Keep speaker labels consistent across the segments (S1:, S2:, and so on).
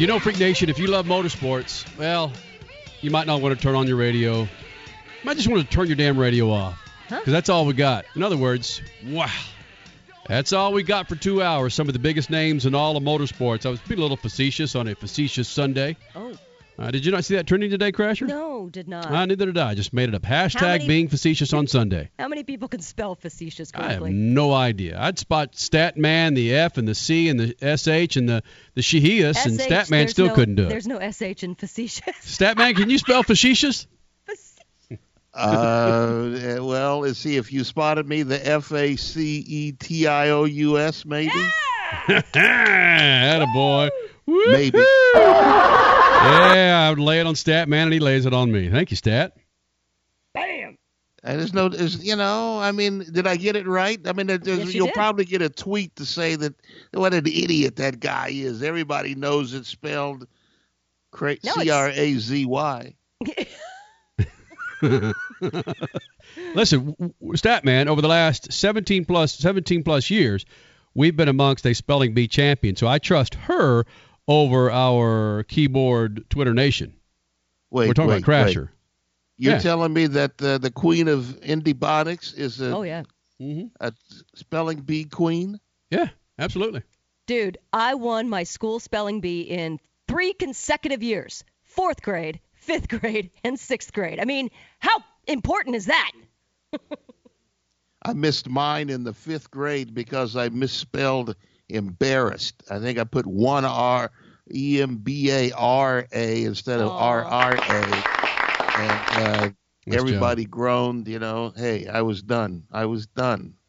S1: You know, Freak Nation, if you love motorsports, well, you might not want to turn on your radio. You might just want to turn your damn radio off. Because that's all we got. In other words, wow. That's all we got for two hours. Some of the biggest names in all of motorsports. I was being a little facetious on a facetious Sunday.
S2: Oh,
S1: Uh, did you not see that trending today, Crasher?
S2: no, did not.
S1: Uh, neither did I. I just made it up. Hashtag
S2: many-
S1: being facetious on Sunday.
S2: How many people can spell facetious correctly?
S1: I have
S2: correctly?
S1: no idea. I'd spot Statman, the F and the C and the SH and the the Shehius, and
S2: SH,
S1: Statman still
S2: no-
S1: couldn't do it.
S2: There's no SH in facetious.
S1: Statman, can you spell facetious?
S3: Uh, well, let's see if you spotted me. The F A C E T I O U S, maybe. Yeah!
S1: Atta boy.
S3: Maybe.
S1: Yeah, I would lay it on Stat Man, and he lays it on me. Thank you, Stat.
S3: And there's no, there's, you know, I mean, did I get it right? I mean,
S2: Yes, you
S3: you'll
S2: did.
S3: probably get a tweet to say that what an idiot that guy is. Everybody knows it's spelled cra-
S2: No,
S3: C R A Z Y.
S1: Listen, w- w- Statman, over the last 17 plus 17 plus years, we've been amongst a spelling bee champion. So I trust her over our keyboard Twitter nation.
S3: Wait,
S1: We're talking
S3: wait,
S1: about
S3: wait.
S1: Crasher.
S3: You're
S1: Yeah.
S3: telling me that uh, the queen of Indibonics is a,
S2: oh yeah,
S1: hmm
S3: a spelling bee queen?
S1: Yeah, absolutely.
S2: dude, I won my school spelling bee in three consecutive years: fourth grade, fifth grade, and sixth grade. I mean, how important is that?
S3: I missed mine in the fifth grade because I misspelled embarrassed. I think I put one R, E M B A R A instead of R R A. And uh,
S1: Nice
S3: everybody groaned, you know, hey, I was done. I was done.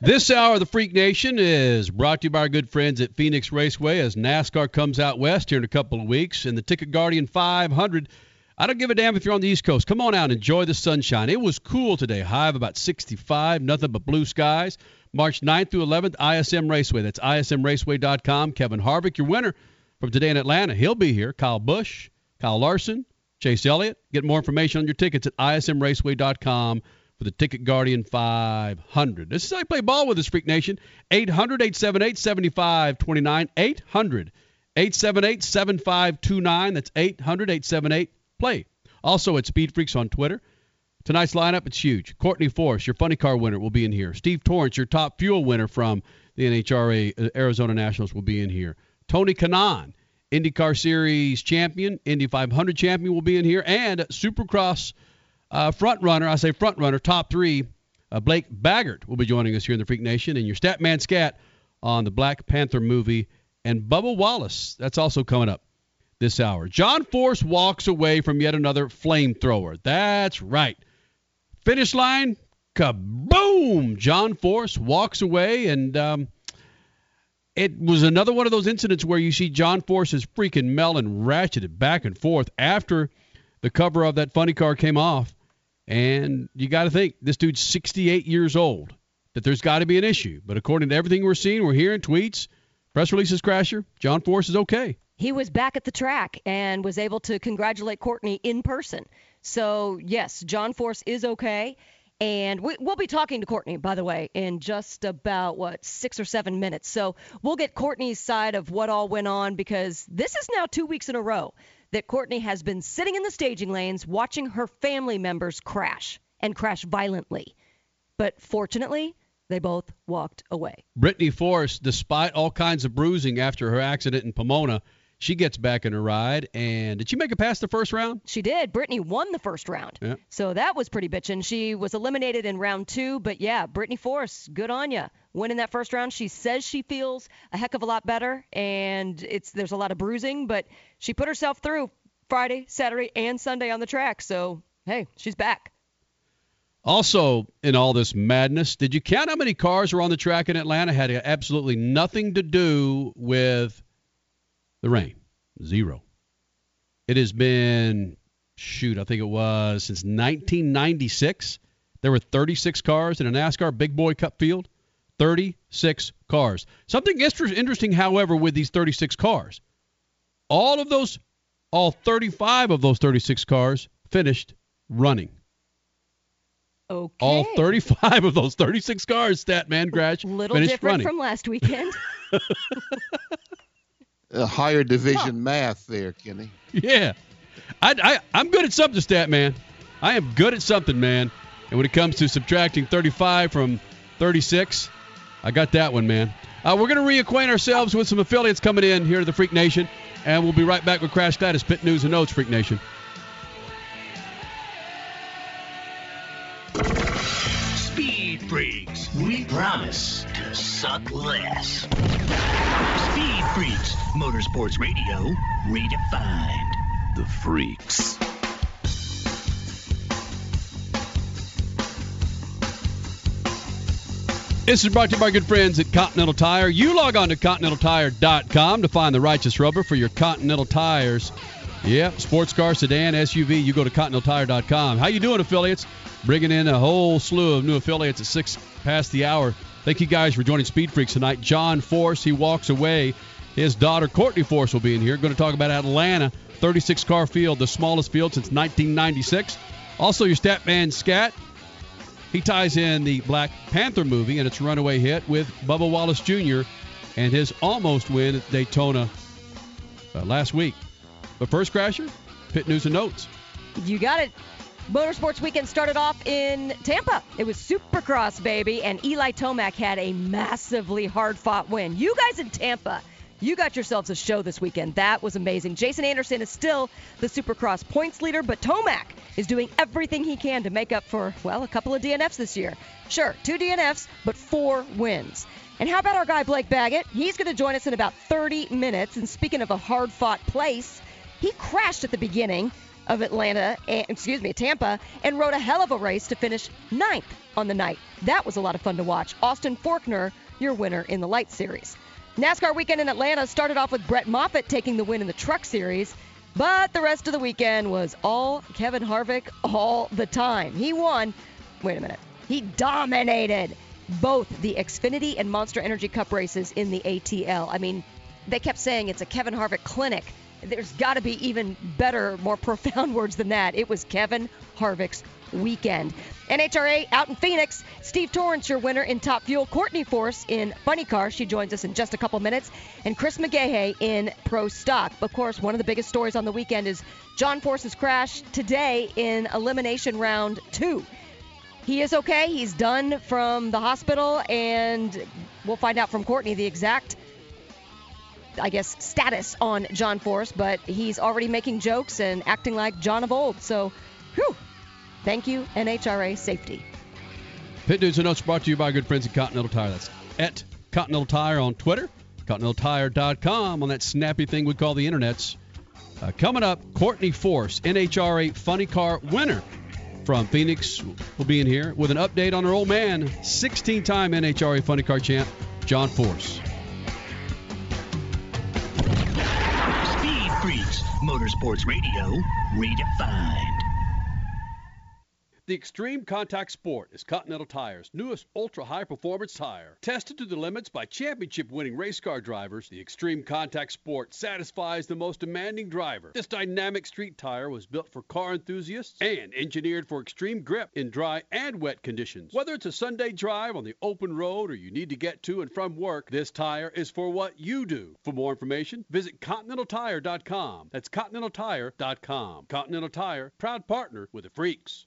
S1: This hour of the Freak Nation is brought to you by our good friends at Phoenix Raceway as NASCAR comes out west here in a couple of weeks. And the Ticket Guardian 500. I don't give a damn if you're on the East Coast. Come on out and enjoy the sunshine. It was cool today. High of about 65, nothing but blue skies. March 9th through 11th, ISM Raceway. That's ismraceway.com. Kevin Harvick, your winner from today in Atlanta. He'll be here. Kyle Busch, Kyle Larson, Chase Elliott. Get more information on your tickets at ismraceway.com for the Ticket Guardian 500. This is how you play ball with us, Freak Nation. 800 878 7529. 800 878 7529. That's 800 878 play. Also at Speed Freaks on Twitter. Tonight's lineup, it's huge. Courtney Force, your funny car winner, will be in here. Steve Torrence, your top fuel winner from the NHRA uh, Arizona Nationals, will be in here. Tony Kanaan, IndyCar Series champion, Indy 500 champion, will be in here. And Supercross uh, front runner, I say front runner, top three, uh, Blake Baggett will be joining us here in the Freak Nation. And your Statman Scat on the Black Panther movie. And Bubba Wallace, that's also coming up this hour. John Force walks away from yet another flamethrower. That's right. Finish line, kaboom! John Force walks away, and um, it was another one of those incidents where you see John Force's freaking melon ratcheted back and forth after the cover of that funny car came off. And you got to think, this dude's 68 years old, that there's got to be an issue. But according to everything we're seeing, we're hearing tweets, press releases, Crasher, John Force is okay.
S2: He was back at the track and was able to congratulate Courtney in person. So, yes, John Force is okay. And we, we'll be talking to Courtney, by the way, in just about, what, six or seven minutes. So we'll get Courtney's side of what all went on because this is now two weeks in a row that Courtney has been sitting in the staging lanes watching her family members crash and crash violently. But fortunately, they both walked away.
S1: Brittany Force, despite all kinds of bruising after her accident in Pomona, she gets back in her ride. And did she make it past the first round?
S2: She did. Brittany won the first round.
S1: Yeah.
S2: So that was pretty bitchin'. She was eliminated in round two, but yeah, Brittany Force, good on ya. Winning that first round. She says she feels a heck of a lot better, and it's there's a lot of bruising, but she put herself through Friday, Saturday, and Sunday on the track. So hey, she's back.
S1: Also, in all this madness, did you count how many cars were on the track in Atlanta? Had absolutely nothing to do with the rain. Zero. It has been, shoot, I think it was since 1996. There were 36 cars in a NASCAR Big Boy Cup field. 36 cars. Something interesting, however, with these 36 cars. All of those, all 35 of those 36 cars finished running.
S2: Okay.
S1: All 35 of those 36 cars, Statman Crash,
S2: Little
S1: finished
S2: different
S1: running.
S2: from last weekend.
S3: A higher division math there, Kenny.
S1: Yeah. I, I, I'm good at something, stat man. I am good at something, man. And when it comes to subtracting 35 from 36, I got that one, man. Uh, we're going to reacquaint ourselves with some affiliates coming in here to the Freak Nation, and we'll be right back with Crash Gladys, Pit News and Notes, Freak Nation.
S4: Speed Freaks, we promise to suck less. Speed Freaks, Motorsports Radio, redefined. The Freaks.
S1: This is brought to you by good friends at Continental Tire. You log on to ContinentalTire.com to find the righteous rubber for your Continental tires. Yep, sports car, sedan, SUV. You go to ContinentalTire.com. How you doing, affiliates? Bringing in a whole slew of new affiliates at six past the hour. Thank you guys for joining Speed Freaks tonight. John Force, he walks away. His daughter Courtney Force will be in here. Going to talk about Atlanta, 36 car field, the smallest field since 1996. Also, your stat man Scat. He ties in the Black Panther movie and its runaway hit with Bubba Wallace Jr. and his almost win at Daytona uh, last week. But first, Crasher, pit news and notes.
S2: You got it. Motorsports weekend started off in Tampa. It was Supercross, baby, and Eli Tomac had a massively hard fought win. You guys in Tampa, you got yourselves a show this weekend. That was amazing. Jason Anderson is still the Supercross points leader, but Tomac is doing everything he can to make up for, well, a couple of DNFs this year. Sure, two DNFs, but four wins. And how about our guy Blake Baggett? He's going to join us in about 30 minutes. And speaking of a hard fought place, he crashed at the beginning of Atlanta, eh, excuse me, Tampa, and rode a hell of a race to finish ninth on the night. That was a lot of fun to watch. Austin Forkner, your winner in the Light Series. NASCAR weekend in Atlanta started off with Brett Moffitt taking the win in the Truck Series, but the rest of the weekend was all Kevin Harvick all the time. He won. Wait a minute. He dominated both the Xfinity and Monster Energy Cup races in the ATL. I mean, they kept saying it's a Kevin Harvick clinic. There's got to be even better, more profound words than that. It was Kevin Harvick's weekend. NHRA out in Phoenix. Steve Torrence, your winner in Top Fuel. Courtney Force in Funny Car. She joins us in just a couple minutes. And Chris McGaha in Pro Stock. Of course, one of the biggest stories on the weekend is John Force's crash today in Elimination Round 2. He is okay. He's done from the hospital, and we'll find out from Courtney the exact I guess, status on John Force, but he's already making jokes and acting like John of old. So, whew, thank you, NHRA Safety.
S1: Pit News and Notes brought to you by good friends at Continental Tire. That's at Continental Tire on Twitter, ContinentalTire.com on that snappy thing we call the internets. Uh, coming up, Courtney Force, NHRA Funny Car winner from Phoenix, will be in here with an update on her old man, 16 time NHRA Funny Car champ, John Force.
S4: Speed Freaks, Motorsports Radio, redefined.
S1: The Extreme Contact Sport is Continental Tire's newest ultra high performance tire. Tested to the limits by championship winning race car drivers, the Extreme Contact Sport satisfies the most demanding driver. This dynamic street tire was built for car enthusiasts and engineered for extreme grip in dry and wet conditions. Whether it's a Sunday drive on the open road or you need to get to and from work, this tire is for what you do. For more information, visit ContinentalTire.com. That's ContinentalTire.com. Continental Tire, proud partner with the Freaks.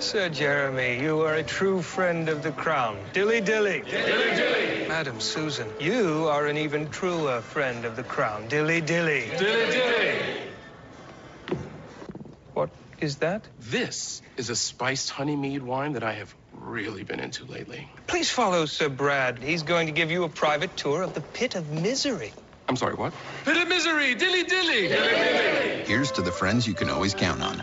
S5: Sir Jeremy, you are a true friend of the crown. Dilly dilly. Dilly dilly. Madam Susan, you are an even truer friend of the crown. Dilly dilly. Dilly dilly. What is that?
S6: This is a spiced honey mead wine that I have really been into lately.
S5: Please follow Sir Brad. He's going to give you a private tour of the pit of misery.
S6: I'm sorry, what?
S5: Pit of misery. Dilly dilly. Dilly dilly.
S7: Here's to the friends you can always count on.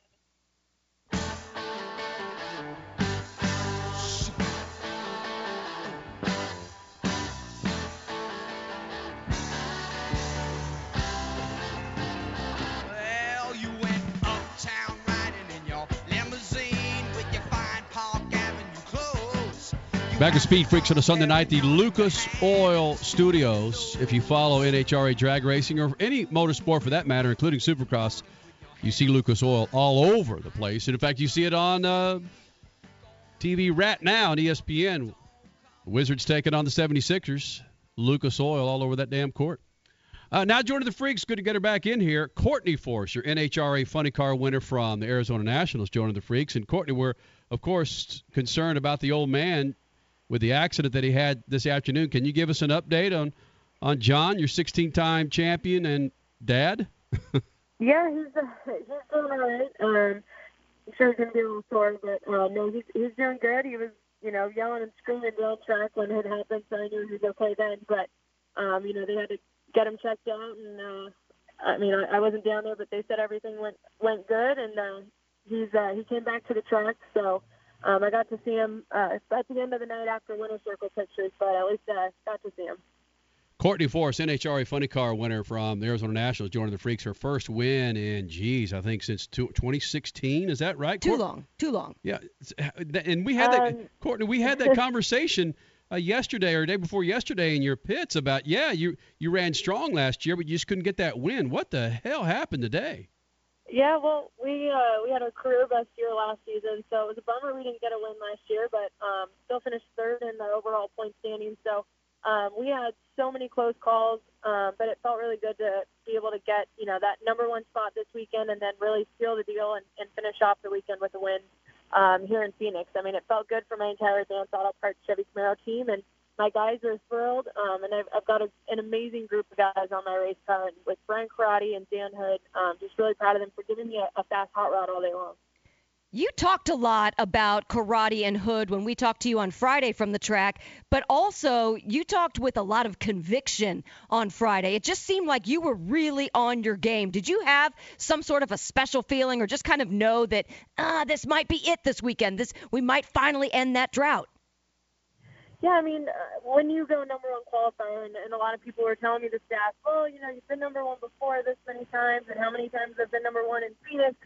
S1: Back at Speed Freaks on a Sunday night, the Lucas Oil Studios. If you follow NHRA drag racing or any motorsport for that matter, including Supercross, you see Lucas Oil all over the place. And in fact, you see it on uh, TV right now on ESPN. Wizards taking on the 76ers. Lucas Oil all over that damn court. Uh, now joining the Freaks, good to get her back in here. Courtney Force, your NHRA Funny Car winner from the Arizona Nationals, joining the Freaks. And Courtney, we're of course concerned about the old man with the accident that he had this afternoon. Can you give us an update on on John, your 16-time champion and dad?
S8: Yeah, he's uh, he's doing all right. Um, I'm sure he's gonna be a little sore, but uh, no, he's he's doing good. He was, you know, yelling and screaming down track when it happened, so I knew he was okay then. But um, you know, they had to get him checked out, and uh, I mean, I, I wasn't down there, but they said everything went went good, and uh, he's uh, he came back to the track, so. Um, I got to see him uh, at the end of the night after winner circle pictures, but at least uh, got to see him.
S1: Courtney Force, NHRA Funny Car winner from the Arizona Nationals, joining the Freaks. Her first win in, geez, I think since two, 2016. Is that right?
S2: Too
S1: Court-
S2: long. Too long.
S1: Yeah, and we had that,
S8: Um,
S1: Courtney. We had that conversation uh, yesterday or day before yesterday in your pits about yeah, you you ran strong last year, but you just couldn't get that win. What the hell happened today?
S8: Yeah, well, we uh, we had a career best year last season, so it was a bummer we didn't get a win last year, but um, still finished third in the overall point standing. So um, we had so many close calls, um, but it felt really good to be able to get you know that number one spot this weekend, and then really seal the deal and, and finish off the weekend with a win um, here in Phoenix. I mean, it felt good for my entire Advanced Auto Parts Chevy Camaro team, and my guys are thrilled, um, and I've, I've got a, an amazing group of guys on my race car and with Brian Corradi and Dan Hood. Um, just really proud of them for giving me a, a fast hot rod all day long.
S2: You talked a lot about Corradi and hood when we talked to you on Friday from the track, but also you talked with a lot of conviction on Friday. It just seemed like you were really on your game. Did you have some sort of a special feeling or just kind of know that ah this might be it this weekend. This we might finally end that drought.
S8: Yeah, I mean, uh, when you go number one qualifier, and, and a lot of people were telling me the stats, oh, you know, you've been number one before this many times, and how many times I've been number one in Phoenix,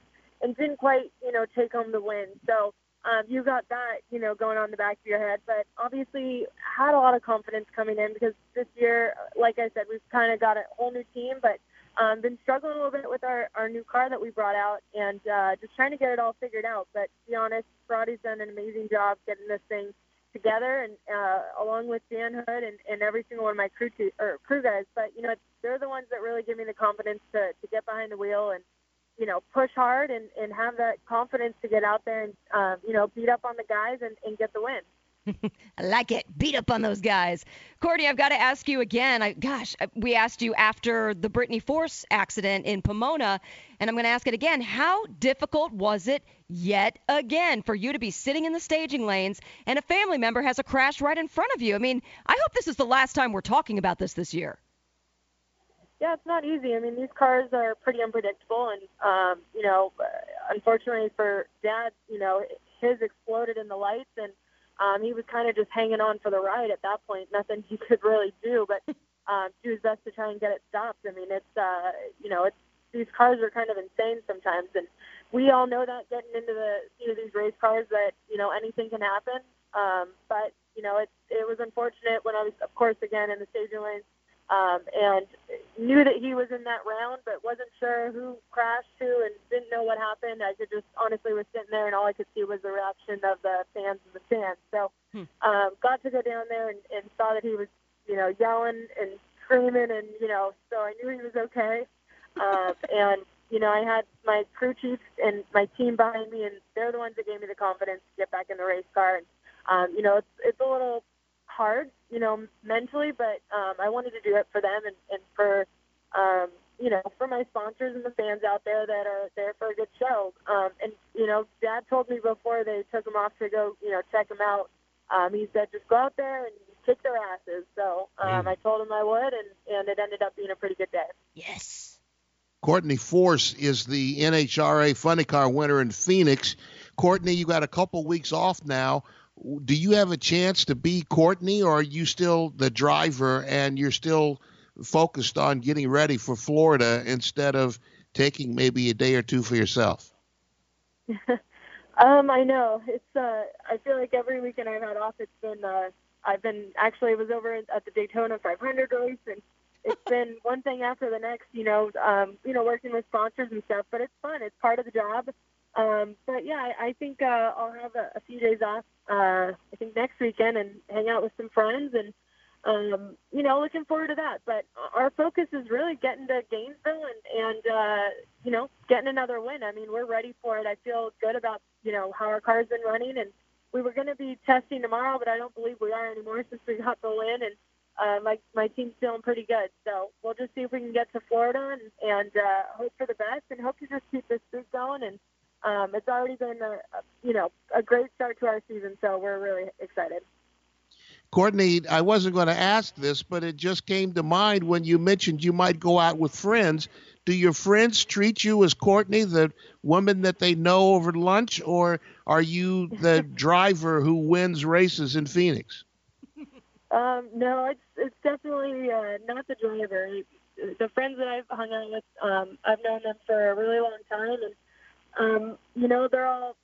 S8: and didn't quite, you know, take home the win. So um, you got that, you know, going on the back of your head. But obviously, had a lot of confidence coming in because this year, like I said, we've kind of got a whole new team, but um, been struggling a little bit with our, our new car that we brought out and uh, just trying to get it all figured out. But to be honest, Roddy's done an amazing job getting this thing together, and uh, along with Dan Hood and, and every single one of my crew te- or crew guys. But you know, they're the ones that really give me the confidence to to get behind the wheel and you know push hard and and have that confidence to get out there and um, you know beat up on the guys and, and get the win.
S2: I like it. Beat up on those guys. Courtney, I've got to ask you again. I, gosh, we asked you after the Brittany Force accident in Pomona, and I'm going to ask it again. How difficult was it yet again for you to be sitting in the staging lanes and a family member has a crash right in front of you? I mean, I hope this is the last time we're talking about this this year.
S8: Yeah, it's not easy. I mean, these cars are pretty unpredictable, and um, you know, unfortunately for Dad, you know, his exploded in the lights, and um, he was kind of just hanging on for the ride at that point. Nothing he could really do, but um, do his best to try and get it stopped. I mean, it's uh, you know, it's these cars are kind of insane sometimes, and we all know that getting into the you know these race cars that you know anything can happen. Um, but you know, it it was unfortunate when I was, of course, again in the staging lanes um, and knew that he was in that round, but wasn't sure who crashed who and didn't know what happened. I could just honestly was sitting there, and all I could see was the reaction of the fans in the stands. So um, got to go down there and, and saw that he was, you know, yelling and screaming, and you know, so I knew he was okay. Um, and you know, I had my crew chiefs and my team behind me, and they're the ones that gave me the confidence to get back in the race car. And um, you know, it's it's a little hard, you know, mentally, but um, I wanted to do it for them and, and for, um, you know, for my sponsors and the fans out there that are there for a good show. Um, and, you know, Dad told me before they took him off to go, you know, check him out. Um, he said, just go out there and kick their asses. So um, I told him I would, and, and it ended up being a pretty good day.
S2: Yes.
S3: Courtney Force is the NHRA Funny Car winner in Phoenix. Courtney, you got a couple weeks off now do you have a chance to be Courtney, or are you still the driver and you're still focused on getting ready for Florida instead of taking maybe a day or two for yourself?
S8: um, I know it's. Uh, I feel like every weekend I've had off, it's been. Uh, I've been actually I was over at the Daytona 500 race, and it's been one thing after the next. You know, um, you know, working with sponsors and stuff, but it's fun. It's part of the job. Um, but yeah, I, I think uh, I'll have a, a few days off. Uh, I think next weekend and hang out with some friends and um, you know, looking forward to that. But our focus is really getting to Gainesville and and uh, you know, getting another win. I mean, we're ready for it. I feel good about you know how our car's been running, and we were going to be testing tomorrow, but I don't believe we are anymore since we got the win. And uh, my my team's feeling pretty good. So we'll just see if we can get to Florida and and uh, hope for the best and hope to just keep this streak going and um, it's already been a, a you know a great start to our season, so we're really excited.
S3: Courtney, I wasn't going to ask this, but it just came to mind when you mentioned you might go out with friends. Do your friends treat you as Courtney, the woman that they know over lunch, or are you the driver who wins races in Phoenix?
S8: Um, no, it's it's definitely uh, not the driver. The friends that I've hung out with, um, I've known them for a really long time, and um, you know, they're all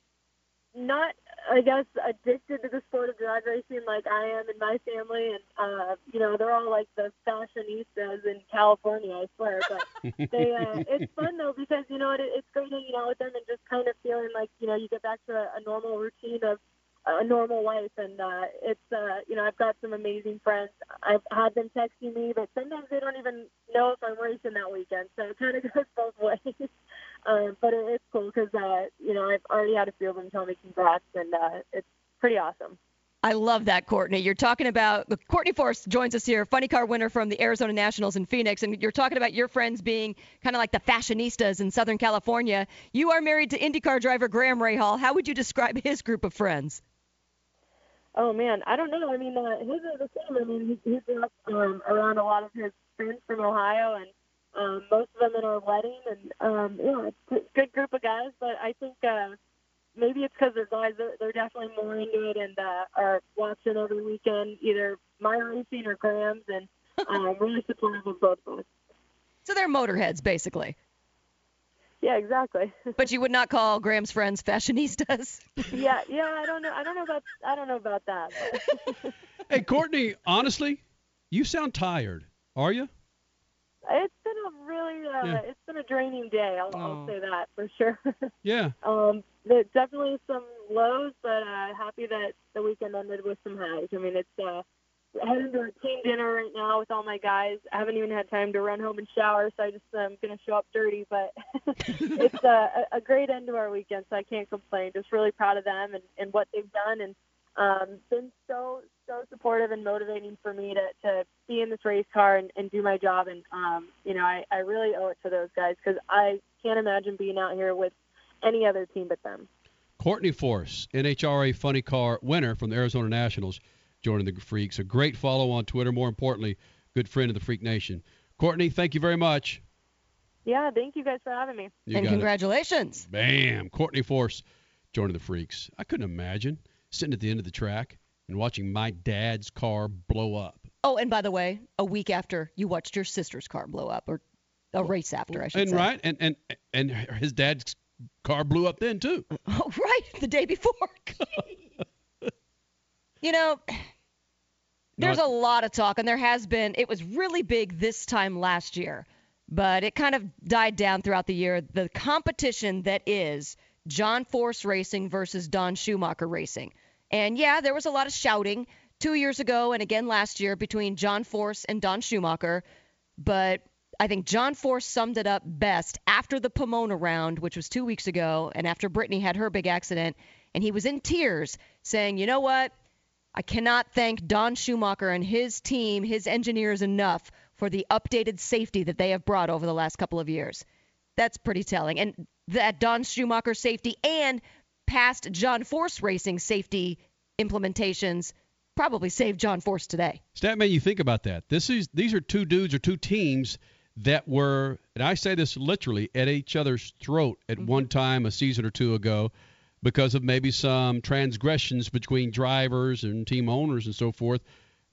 S8: not, I guess, addicted to the sport of drag racing like I am in my family, and uh, you know, they're all like the fashionistas in California, I swear. But they, uh, it's fun though because you know it, it's great hanging out with them and just kind of feeling like you know you get back to a, a normal routine of a normal life and uh it's uh you know I've got some amazing friends. I've had them texting me but sometimes they don't even know if I'm racing that weekend. So it kind of goes both ways. Um but it, it's cool cuz uh you know I've already had a few of them tell me congrats and uh it's pretty awesome.
S2: I love that, Courtney. You're talking about Courtney Force joins us here, funny car winner from the Arizona Nationals in Phoenix, and you're talking about your friends being kind of like the fashionistas in Southern California. You are married to IndyCar driver Graham Rahal. How would you describe his group of friends?
S8: Oh man, I don't know. I mean, uh, his are the same. I mean, he, he grew up um, around a lot of his friends from Ohio, and um, most of them in our wedding. And um, yeah, it's a good group of guys. But I think uh, maybe it's because they're guys. They're, they're definitely more into it and uh, are watching every weekend, either my racing or Graham's, and um, really supportive of both of us.
S2: So they're motorheads, basically.
S8: Yeah, exactly.
S2: but you would not call Graham's friends fashionistas.
S8: yeah, yeah, I don't know. I don't know about. I don't know about that.
S1: hey, Courtney, honestly, you sound tired. Are you?
S8: It's been a really, uh,
S1: Yeah.
S8: it's been a draining day. I'll. I'll say that for sure.
S1: Yeah.
S8: um, there's definitely some lows, but uh, happy that the weekend ended with some highs. I mean, it's uh, heading to a team dinner right now with all my guys. I haven't even had time to run home and shower, so I just am gonna show up dirty. But it's uh, a, a great end to our weekend, so I can't complain. Just really proud of them and, and what they've done, and um, been so so supportive and motivating for me to, to be in this race car and, and do my job. And um, you know, I, I really owe it to those guys because I can't imagine being out here with any other team but them.
S1: Courtney Force, NHRA Funny Car winner from the Arizona Nationals, joining the Freaks. A great follow on Twitter. More importantly, good friend of the Freak Nation. Courtney, thank you very much.
S8: Yeah, thank you guys for having me.
S1: You
S2: and
S1: got it.
S2: congratulations.
S1: Bam! Courtney Force joining the Freaks. I couldn't imagine sitting at the end of the track and watching my dad's car blow up.
S2: Oh, and by the way, a week after you watched your sister's car blow up, or a race after, I should
S1: and
S2: say.
S1: And right, and and and his dad's car blew up then too.
S2: Oh, right, the day before. you know, there's a lot of talk, and there has been. It was really big this time last year, but it kind of died down throughout the year. The competition that is John Force Racing versus Don Schumacher Racing. And yeah, there was a lot of shouting two years ago and again last year between John Force and Don Schumacher, but I think John Force summed it up best after the Pomona round, which was two weeks ago, and after Brittany had her big accident, and he was in tears saying, you know what? I cannot thank Don Schumacher and his team, his engineers enough for the updated safety that they have brought over the last couple of years. That's pretty telling. And that Don Schumacher safety and past John Force Racing safety implementations probably saved John Force today.
S1: Statman, you think about that. This is these are two dudes or two teams that were, and I say this literally, at each other's throat at mm-hmm. one time a season or two ago because of maybe some transgressions between drivers and team owners and so forth.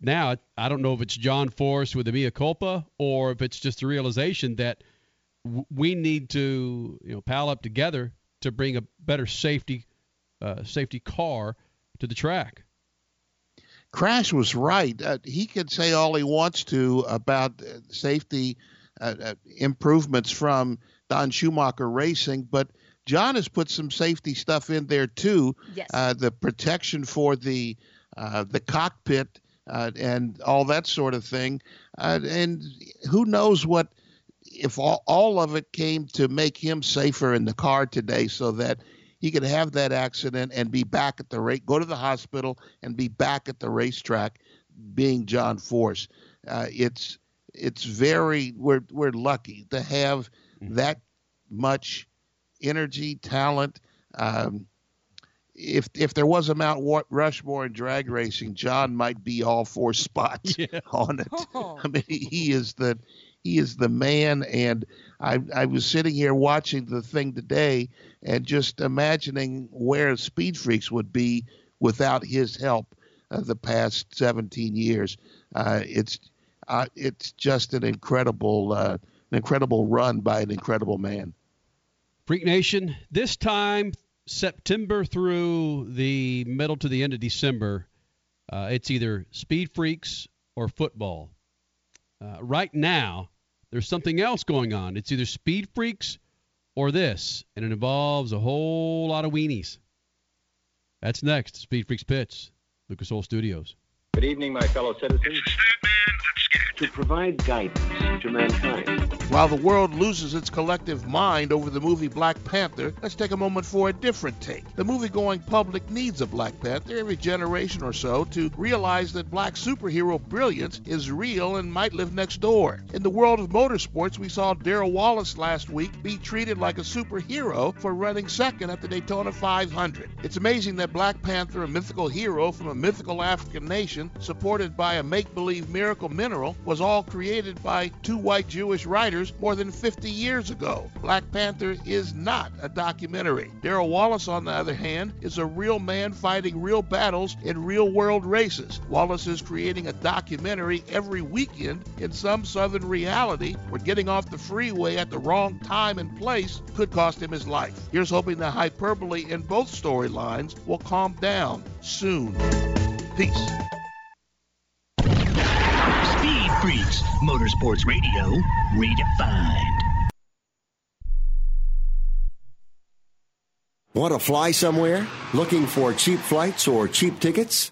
S1: Now, I don't know if it's John Force with the mea culpa or if it's just the realization that w- we need to, you know, pal up together to bring a better safety uh, safety car to the track.
S3: Crash was right. Uh, he can say all he wants to about uh, safety uh, uh, improvements from Don Schumacher Racing, but John has put some safety stuff in there too.
S2: Yes.
S3: Uh, the protection for the uh, the cockpit uh, and all that sort of thing. Uh, and who knows what if all, all of it came to make him safer in the car today, so that he could have that accident and be back at the rate, go to the hospital and be back at the racetrack, being John Force. Uh, it's it's very we're we're lucky to have that much energy, talent. Um, if if there was a Mount Rushmore in drag racing, John might be all four spots on it. I mean, he is the he is the man. And I I was sitting here watching the thing today and just imagining where Speed Freaks would be without his help uh, the past 17 years. Uh, it's uh, it's just an incredible uh, an incredible run by an incredible man.
S1: Freak Nation, this time September through the middle to the end of December, uh, it's either Speed Freaks or football. Uh, right now, there's something else going on. It's either Speed Freaks or this, and it involves a whole lot of weenies. That's next. Speed Freaks Pitch, Lucas Oil Studios.
S9: Good evening, my fellow citizens. To provide guidance to mankind.
S3: While the world loses its collective mind over the movie Black Panther, let's take a moment for a different take. The movie-going public needs a Black Panther every generation or so to realize that black superhero brilliance is real and might live next door. In the world of motorsports, we saw Darrell Wallace last week be treated like a superhero for running second at the Daytona 500. It's amazing that Black Panther, a mythical hero from a mythical African nation, supported by a make-believe miracle mineral, was all created by two white Jewish writers more than 50 years ago. Black Panther is not a documentary. Darrell Wallace, on the other hand, is a real man fighting real battles in real world races. Wallace is creating a documentary every weekend in some southern reality where getting off the freeway at the wrong time and place could cost him his life. Here's hoping the hyperbole in both storylines will calm down soon. Peace.
S4: Speed Freaks, Motorsports Radio, redefined.
S10: Want to fly somewhere? Looking for cheap flights or cheap tickets?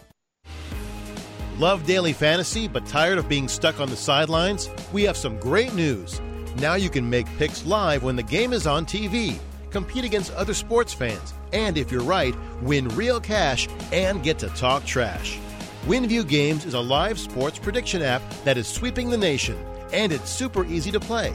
S11: Love daily fantasy but tired of being stuck on the sidelines? We have some great news. Now you can make picks live when the game is on TV, compete against other sports fans, and if you're right, win real cash and get to talk trash. WinView Games is a live sports prediction app that is sweeping the nation, and it's super easy to play.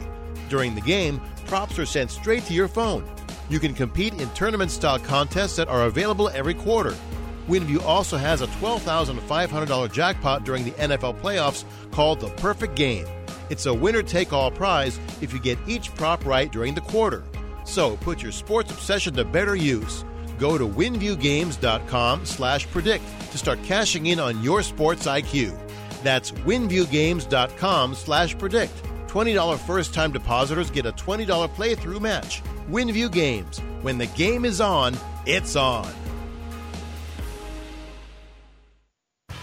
S11: During the game, props are sent straight to your phone. You can compete in tournament style contests that are available every quarter. WinView also has a $12,500 jackpot during the NFL playoffs called the Perfect Game. It's a winner take all prize if you get each prop right during the quarter. So put your sports obsession to better use. Go to winviewgames.com slash predict to start cashing in on your sports IQ. That's winviewgames.com slash predict. $20 first time depositors get a $20 playthrough match. WinView Games. When the game is on, it's on.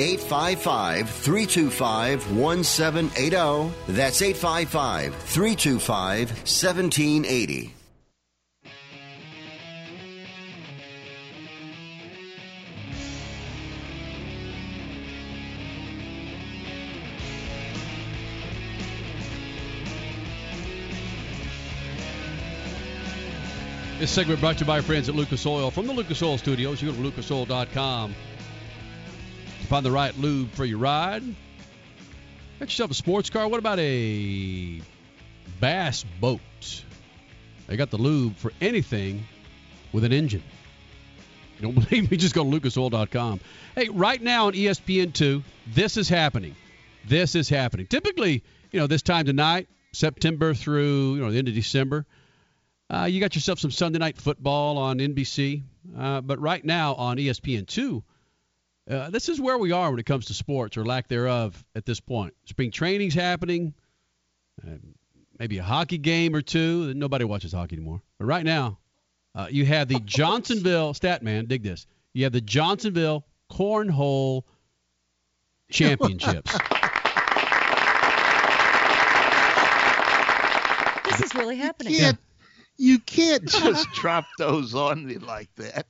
S10: 855 325 1780. That's 855 325 1780.
S1: This segment brought to you by our friends at Lucas Oil. From the Lucas Oil Studios, you go to lucasoil.com find the right lube for your ride. Got yourself a sports car. What about a bass boat? They got the lube for anything with an engine. You don't believe me? Just go to lucasoil.com. Hey, right now on ESPN2, this is happening. This is happening. Typically, you know, this time tonight, September through you know the end of December, uh, you got yourself some Sunday night football on NBC. Uh, but right now on ESPN2, uh, this is where we are when it comes to sports or lack thereof at this point. Spring training's happening. Uh, maybe a hockey game or two. Nobody watches hockey anymore. But right now, uh, you have the Johnsonville stat man. Dig this. You have the Johnsonville Cornhole Championships.
S2: This is really happening.
S3: You can't, you can't just drop those on me like that.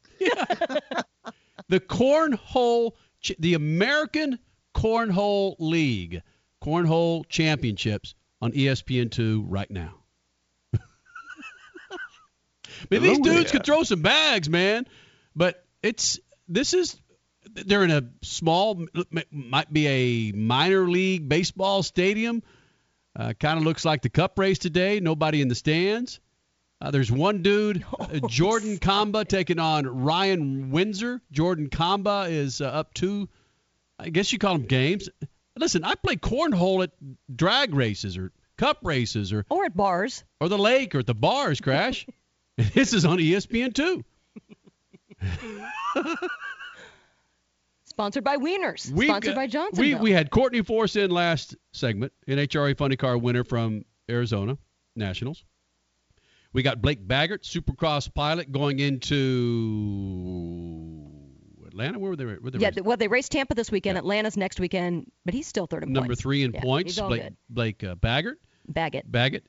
S1: The Cornhole, the American Cornhole League, Cornhole Championships on E ESPN2 right now. Maybe these dudes could throw some bags, man. But it's this is they're in a small, might be a minor league baseball stadium. Uh, kind of looks like the Cup race today. Nobody in the stands. Uh, there's one dude, uh, Jordan Kamba, taking on Ryan Windsor. Jordan Kamba is uh, up two I guess you call them games. Listen, I play cornhole at drag races or cup races or
S2: or at bars
S1: or the lake or at the bars. Crash. this is on ESPN too.
S2: Sponsored by Wieners.
S1: We
S2: Sponsored
S1: got-
S2: by
S1: Johnson.
S2: We
S1: we had Courtney Force in last segment, NHRA Funny Car winner from Arizona Nationals. We got Blake Baggert, Supercross pilot, going into Atlanta. Where were they? Where they
S2: yeah, well, they raced Tampa this weekend. Atlanta's next weekend, but he's still third in
S1: Number
S2: points.
S1: three in
S2: Yeah,
S1: points. Blake
S2: good.
S1: Blake uh, Baggert.
S2: Baggett.
S1: Baggett.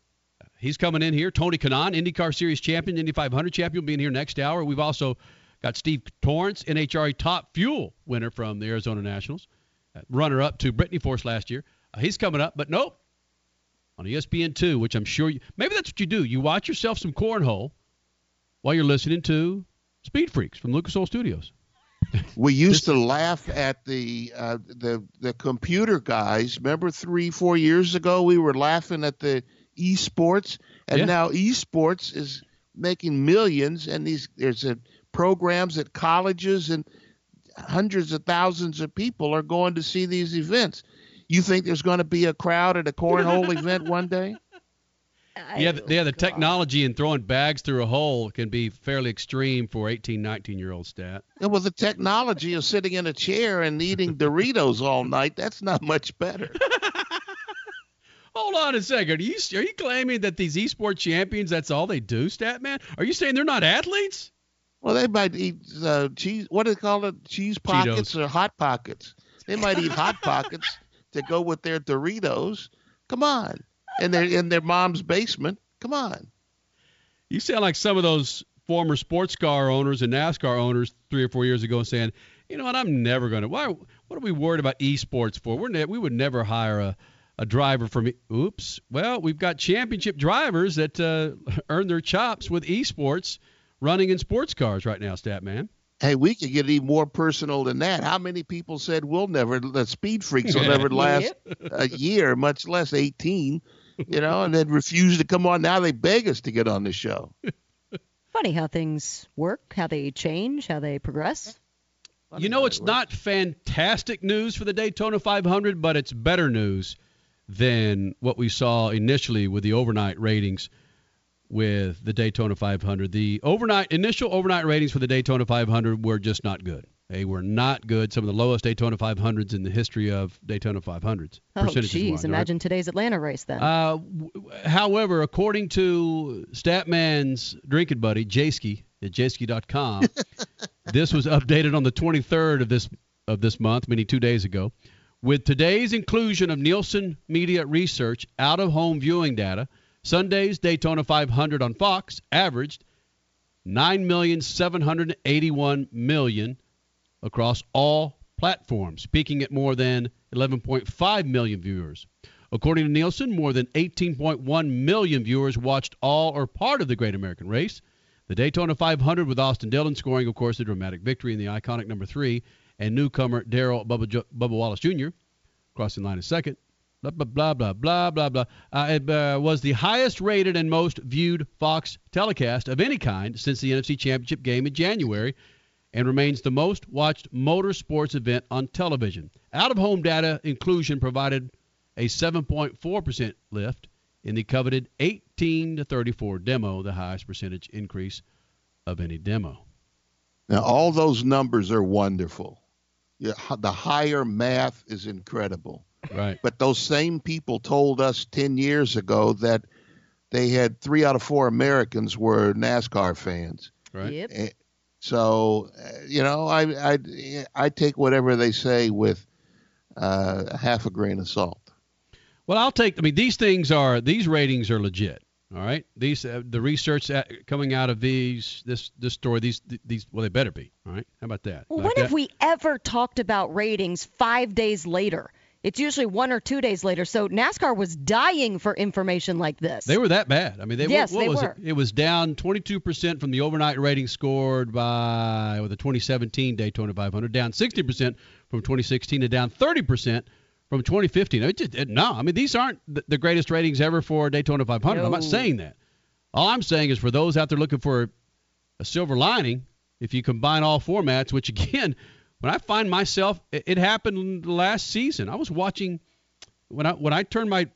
S1: He's coming in here. Tony Kanaan, IndyCar Series champion, Indy 500 champion, will be in here next hour. We've also got Steve Torrence, NHRA Top Fuel winner from the Arizona Nationals, uh, runner up to Brittany Force last year. Uh, he's coming up, but nope. On E ESPN2, which I'm sure you, maybe that's what you do. You watch yourself some cornhole while you're listening to Speed Freaks from Lucas Oil Studios.
S3: We used to laugh at the uh, the the computer guys. Remember three four years ago, we were laughing at the esports, and
S1: Yeah.
S3: now esports is making millions. And these there's a programs at colleges, and hundreds of thousands of people are going to see these events. You think there's going to be a crowd at a cornhole event one day?
S1: Yeah, the, yeah, the technology in throwing bags through a hole can be fairly extreme for 18, 19 year old stat.
S3: Yeah, well, the technology of sitting in a chair and eating Doritos all night, that's not much better.
S1: Hold on a second. Are you are you claiming that these esports champions that's all they do, Statman? Are you saying they're not athletes?
S3: Well, they might eat uh, cheese. What do they call it? Cheese pockets or hot pockets? They might eat hot pockets to go with their Doritos. Come on, and they're in their mom's basement. Come on.
S1: You sound like some of those former sports car owners and NASCAR owners three or four years ago saying, you know what, I'm never going to. Why? What are we worried about esports for? We're ne- we would never hire a, a driver from. e- Oops. Well, we've got championship drivers that uh, earn their chops with esports running in sports cars right now, Statman.
S3: Hey, we could get even more personal than that. How many people said we'll never, the speed freaks will never last a year, much less 18, you know, and then refuse to come on. Now they beg us to get on the show.
S2: Funny how things work, how they change, how they progress.
S1: You know, it's not fantastic news for the Daytona 500, but it's better news than what we saw initially with the overnight ratings with the Daytona 500. The overnight initial overnight ratings for the Daytona 500 were just not good. They were not good. Some of the lowest Daytona 500s in the history of Daytona 500s.
S2: Oh, jeez.
S1: wise, all right?
S2: Imagine today's Atlanta race then.
S1: Uh, w- however, according to Statman's drinking buddy, Jayski at jayski.com, this was updated on the 23rd of this of this month, meaning two days ago. With today's inclusion of Nielsen Media Research out of home viewing data, Sunday's Daytona 500 on Fox averaged 9,781,000 across all platforms, peaking at more than 11.5 million viewers. According to Nielsen, more than 18.1 million viewers watched all or part of the Great American Race. The Daytona 500 with Austin Dillon scoring, of course, a dramatic victory in the iconic number three, and newcomer Darrell Bubba, Jo- Bubba Wallace Jr. crossing line in second. Blah blah blah blah blah blah. Uh, it uh, was the highest rated and most viewed Fox telecast of any kind since the NFC Championship game in January, and remains the most watched motorsports event on television. Out of home data inclusion provided a 7.4% lift in the coveted 18 to 34 demo, the highest percentage increase of any demo.
S3: Now, all those numbers are wonderful. The higher math is incredible.
S1: Right.
S3: But those same people told us 10 years ago that they had three out of four Americans were NASCAR fans.
S1: Right.
S2: Yep.
S3: Eh, So, uh, you know, I, I, I take whatever they say with uh, half a grain of salt.
S1: Well, I'll take. I mean, these things are these ratings are legit. All right. These uh, the research that, coming out of these this this story these these well they better be. All right. How about that?
S2: Well,
S1: Like
S2: when
S1: that?
S2: have we ever talked about ratings five days later? It's usually one or two days later. So NASCAR was dying for information like this.
S1: They were that bad. I mean, they
S2: Yes,
S1: what, what
S2: they
S1: was
S2: were.
S1: it? It was down 22% from the overnight rating scored by or the 2017 Daytona 500, down 60% from 2016, and down 30% from 2015. It just, it, no, I mean these aren't the, the greatest ratings ever for Daytona 500. I'm not saying that. All I'm saying is for those out there looking for a silver lining, if you combine all formats, which again when I find myself, it, it happened last season. I was watching when I when I turned my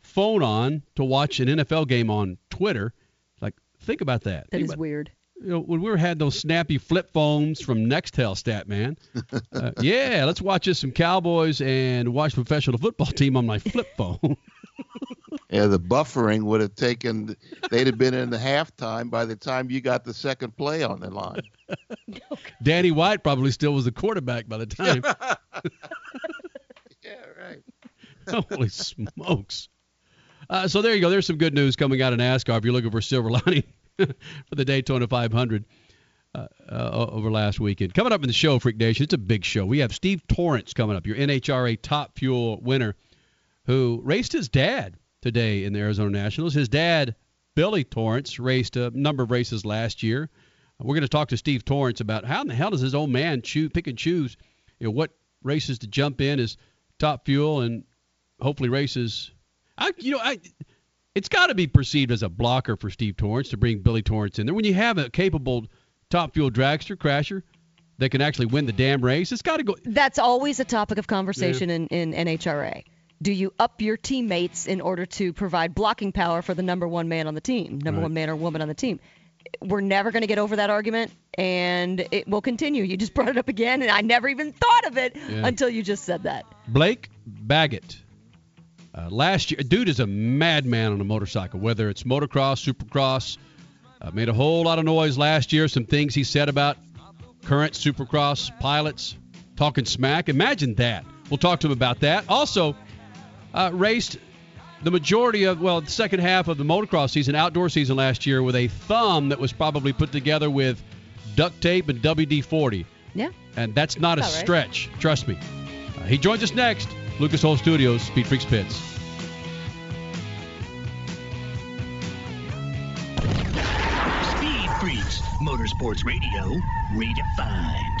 S1: phone on to watch an NFL game on Twitter. Like, think about that.
S2: That
S1: Think
S2: is
S1: about-
S2: weird.
S1: you know, when we were had those snappy flip phones from Nextel, stat man. Uh, yeah, let's watch us some Cowboys and watch the professional football team on my flip phone.
S3: Yeah, the buffering would have taken. They'd have been in the halftime by the time you got the second play on the line.
S1: Danny White probably still was the quarterback by the time.
S3: yeah, right.
S1: Holy smokes. Uh, so there you go. There's some good news coming out of NASCAR if you're looking for silver lining for the Daytona 500 uh, uh, over last weekend. Coming up in the show, Freak Nation, it's a big show. We have Steve Torrence coming up, your NHRA Top Fuel winner, who raced his dad today in the Arizona Nationals. His dad, Billy Torrence, raced a number of races last year. Uh, we're going to talk to Steve Torrence about how in the hell does his old man choose, pick and choose you know, what races to jump in as Top Fuel and hopefully races. I, you know, I, it's got to be perceived as a blocker for Steve Torrence to bring Billy Torrence in there. When you have a capable Top Fuel dragster crasher that can actually win the damn race, it's got to go.
S2: That's always a topic of conversation in, in NHRA. Do you up your teammates in order to provide blocking power for the number one man on the team, number
S1: Right.
S2: one man or woman on the team? We're never going to get over that argument, and it will continue. You just brought it up again, and I never even thought of it
S1: Yeah.
S2: until you just said that.
S1: Blake Baggett. Uh, last year, dude is a madman on a motorcycle, whether it's motocross, supercross. Uh, made a whole lot of noise last year. Some things he said about current supercross pilots, talking smack. Imagine that. We'll talk to him about that. Also, uh, raced the majority of, well, the second half of the motocross season, outdoor season last year, with a thumb that was probably put together with duct tape and WD 40.
S2: Yeah.
S1: And that's not a
S2: All right.
S1: stretch. Trust me. Uh, he joins us next. Lucas Oil Studios, Speed Freaks Pits.
S4: Speed Freaks, Motorsports Radio, redefined.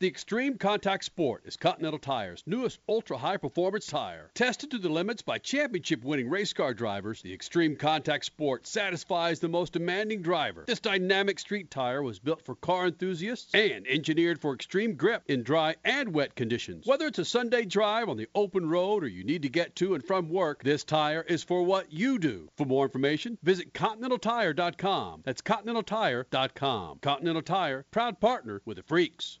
S1: The Extreme Contact Sport is Continental Tire's newest ultra high performance tire. Tested to the limits by championship winning race car drivers, the Extreme Contact Sport satisfies the most demanding driver. This dynamic street tire was built for car enthusiasts and engineered for extreme grip in dry and wet conditions. Whether it's a Sunday drive on the open road or you need to get to and from work, this tire is for what you do. For more information, visit ContinentalTire.com. That's ContinentalTire.com. Continental Tire, proud partner with the Freaks.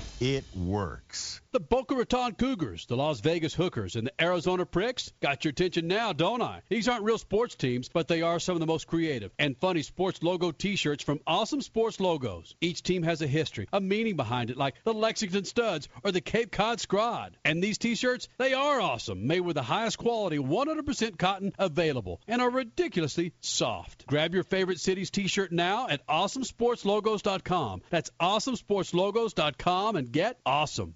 S12: It works.
S1: The Boca Raton Cougars, the Las Vegas Hookers, and the Arizona Pricks got your attention now, don't I? These aren't real sports teams, but they are some of the most creative and funny sports logo t-shirts from Awesome Sports Logos. Each team has a history, a meaning behind it, like the Lexington Studs or the Cape Cod Scrod. And these t-shirts, they are awesome, made with the highest quality 100% cotton available, and are ridiculously soft. Grab your favorite city's t-shirt now at awesomesportslogos.com. That's awesomesportslogos.com and get awesome.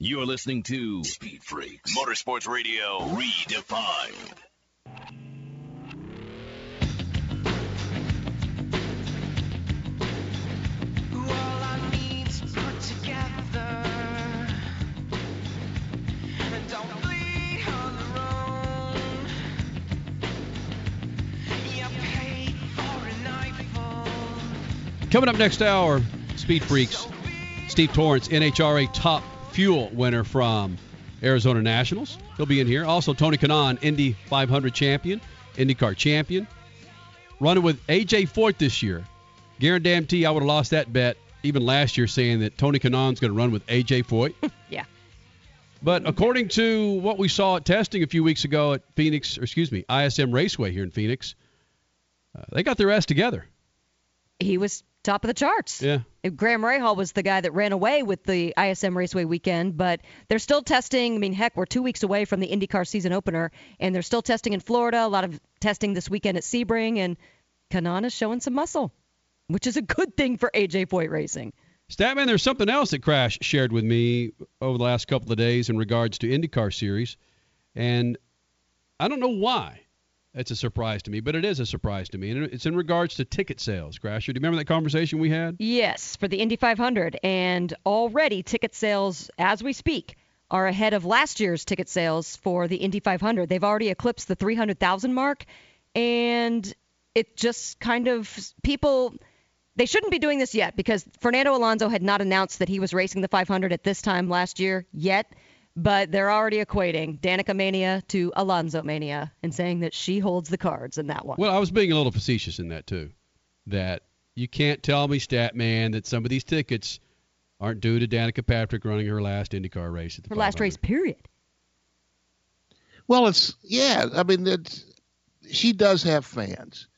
S4: You're listening to Speed Freaks. Motorsports Radio Redefined.
S1: Coming up next hour, Speed Freaks, Steve Torrence, NHRA top fuel winner from Arizona Nationals. He'll be in here. Also, Tony Kanaan, Indy 500 champion, IndyCar champion. Running with AJ Foyt this year. Guarantee I would have lost that bet even last year saying that Tony Kanaan's going to run with AJ Foyt.
S2: yeah.
S1: But according to what we saw at testing a few weeks ago at Phoenix, or excuse me, ISM Raceway here in Phoenix, uh, they got their ass together.
S2: He was top of the charts.
S1: Yeah.
S2: Graham Rahal was the guy that ran away with the ISM Raceway weekend, but they're still testing. I mean, heck, we're two weeks away from the IndyCar season opener, and they're still testing in Florida. A lot of testing this weekend at Sebring, and Kanaan is showing some muscle, which is a good thing for AJ Foyt Racing.
S1: Statman, there's something else that Crash shared with me over the last couple of days in regards to IndyCar series, and I don't know why. It's a surprise to me, but it is a surprise to me, and it's in regards to ticket sales. Crasher, do you remember that conversation we had?
S2: Yes, for the Indy 500, and already ticket sales, as we speak, are ahead of last year's ticket sales for the Indy 500. They've already eclipsed the 300,000 mark, and it just kind of people. They shouldn't be doing this yet because Fernando Alonso had not announced that he was racing the 500 at this time last year yet but they're already equating Danica Mania to Alonso Mania and saying that she holds the cards in that one.
S1: Well, I was being a little facetious in that too. That you can't tell me, Statman, that some of these tickets aren't due to Danica Patrick running her last IndyCar race at the
S2: her last race period.
S3: Well, it's yeah. I mean, it's, she does have fans.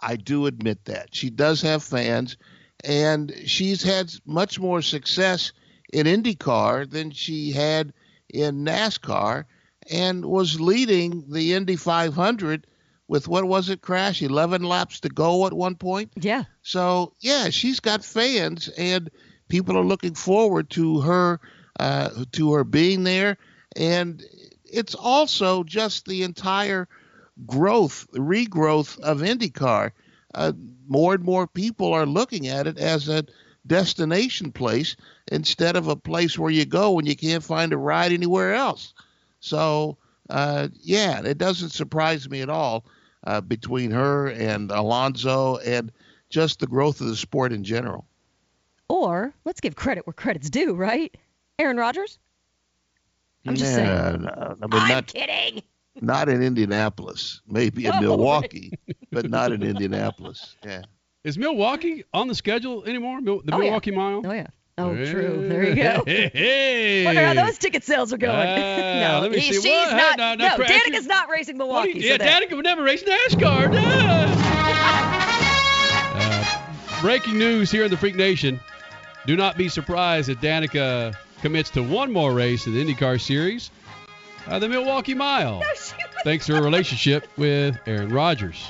S3: I do admit that she does have fans, and she's had much more success in IndyCar than she had in NASCAR and was leading the Indy 500 with what was it, Crash? 11 laps to go at one point?
S2: Yeah.
S3: So, yeah, she's got fans and people are looking forward to her uh, to her being there and it's also just the entire growth, regrowth of IndyCar. Uh, more and more people are looking at it as a destination place instead of a place where you go when you can't find a ride anywhere else. So, uh, yeah, it doesn't surprise me at all uh, between her and Alonso and just the growth of the sport in general.
S2: Or let's give credit where credit's due, right? Aaron Rodgers. I'm just
S3: Nah,
S2: saying.
S3: no, I mean,
S2: I'm
S3: not,
S2: kidding.
S3: not in Indianapolis, maybe in
S2: No.
S3: Milwaukee, but not in Indianapolis. Yeah.
S1: Is Milwaukee on the schedule anymore? Mil- the
S2: Oh, yeah.
S1: Milwaukee Mile?
S2: Oh yeah. Oh, true. There you go.
S1: Hey, hey.
S2: Wonder how those ticket sales are going.
S1: Ah,
S2: no,
S1: let me
S2: he-
S1: see.
S2: she's
S1: What?
S2: not.
S1: No,
S2: No,
S1: no,
S2: Danica's not racing Milwaukee.
S1: yeah,
S2: so.
S1: Danica would never race NASCAR. Uh, breaking news here in the Freak Nation. Do not be surprised if Danica commits to one more race in the IndyCar Series, uh, the Milwaukee Mile, no, thanks to her relationship with Aaron Rodgers,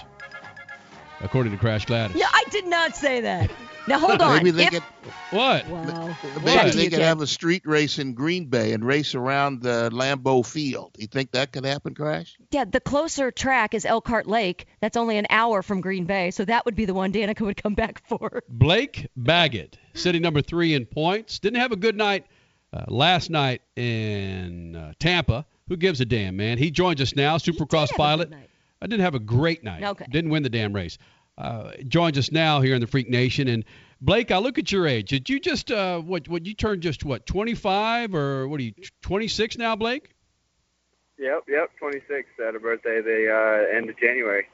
S1: according to Crash Gladys.
S2: Yeah, I did not say that. Now hold on.
S3: Maybe they
S2: If-
S3: could
S1: What?
S2: Wow.
S3: maybe
S2: Back to
S3: they could have a street race in Green Bay and race around the Lambeau Field. You think that could happen, Crash?
S2: Yeah, the closer track is Elkhart Lake. That's only an hour from Green Bay, so that would be the one Danica would come back for.
S1: Blake Baggett, sitting number three in points. Didn't have a good night uh, last night in uh, Tampa. Who gives a damn, man? He joins us now, Supercross pilot. I didn't have a great night.
S2: Okay.
S1: Didn't win the damn race. Uh, joins us now here in the Freak Nation. And Blake, I look at your age. Did you just uh, what? What you turned just what? 25 or what are you? 26 now, Blake?
S13: Yep, yep, 26. Had a birthday the uh, end of January.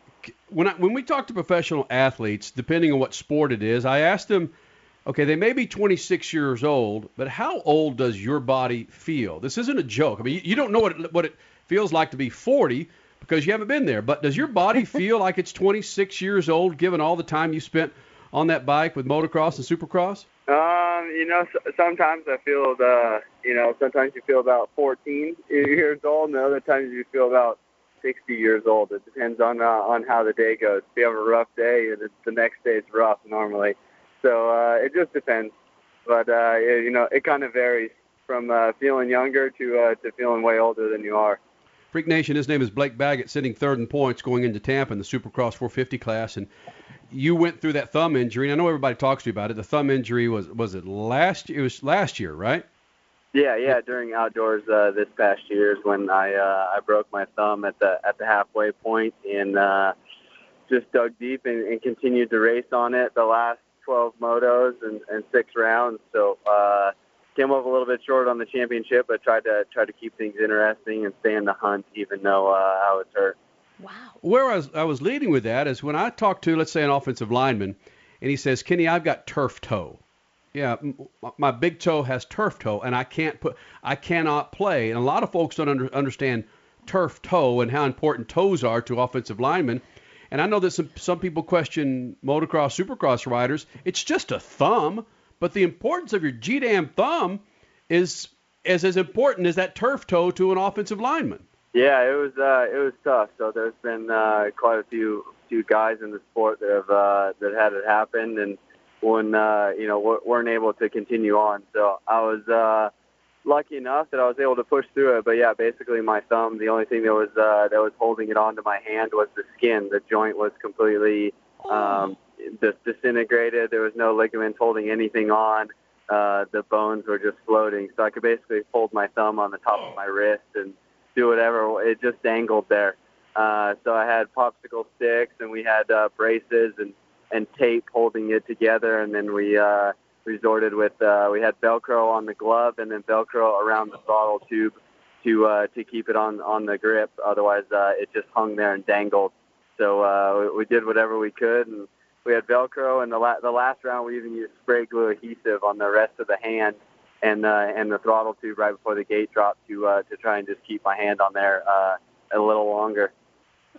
S1: when I, when we talk to professional athletes, depending on what sport it is, I ask them, okay, they may be 26 years old, but how old does your body feel? This isn't a joke. I mean, you, you don't know what it, what it feels like to be 40 because you haven't been there. But does your body feel like it's 26 years old given all the time you spent on that bike with motocross and supercross?
S13: Um, you know, s- sometimes I feel the, you know, sometimes you feel about 14 years old, and other times you feel about 60 years old. It depends on uh, on how the day goes. If you have a rough day, the, the next day is rough normally. So uh, it just depends. But uh, you know, it kind of varies from uh, feeling younger to uh, to feeling way older than you are.
S1: Freak Nation, his name is Blake Baggett, sitting third in points going into Tampa in the Supercross 450 class. And you went through that thumb injury. And I know everybody talks to you about it. The thumb injury was was it last? It was last year, right?
S13: Yeah, yeah. During outdoors uh, this past year is when I uh, I broke my thumb at the at the halfway point and uh, just dug deep and, and continued to race on it the last 12 motos and, and six rounds. So uh, came up a little bit short on the championship, but tried to try to keep things interesting and stay in the hunt even though uh, I was hurt. Wow.
S1: Where I was, I was leading with that is when I talk to, let's say, an offensive lineman, and he says, Kenny, I've got turf toe. Yeah, m- my big toe has turf toe, and I can't put, I cannot play. And a lot of folks don't under, understand turf toe and how important toes are to offensive linemen. And I know that some some people question motocross, supercross riders. It's just a thumb, but the importance of your G-damn thumb is is as important as that turf toe to an offensive lineman.
S13: Yeah, it was uh, it was tough. So there's been uh, quite a few few guys in the sport that have uh, that had it happen, and when uh, you know weren't able to continue on. So I was uh, lucky enough that I was able to push through it. But yeah, basically my thumb, the only thing that was uh, that was holding it onto my hand was the skin. The joint was completely um, dis- disintegrated. There was no ligaments holding anything on. Uh, the bones were just floating. So I could basically hold my thumb on the top of my wrist and do whatever. It just dangled there. Uh, so I had popsicle sticks and we had uh, braces and, and tape holding it together. And then we uh, resorted with, uh, we had Velcro on the glove and then Velcro around the throttle tube to, uh, to keep it on, on the grip. Otherwise, uh, it just hung there and dangled. So uh, we, we did whatever we could. And we had Velcro. And the, la- the last round, we even used spray glue adhesive on the rest of the hand and uh, and the throttle tube right before the gate drop to uh, to try and just keep my hand on there uh, a little longer.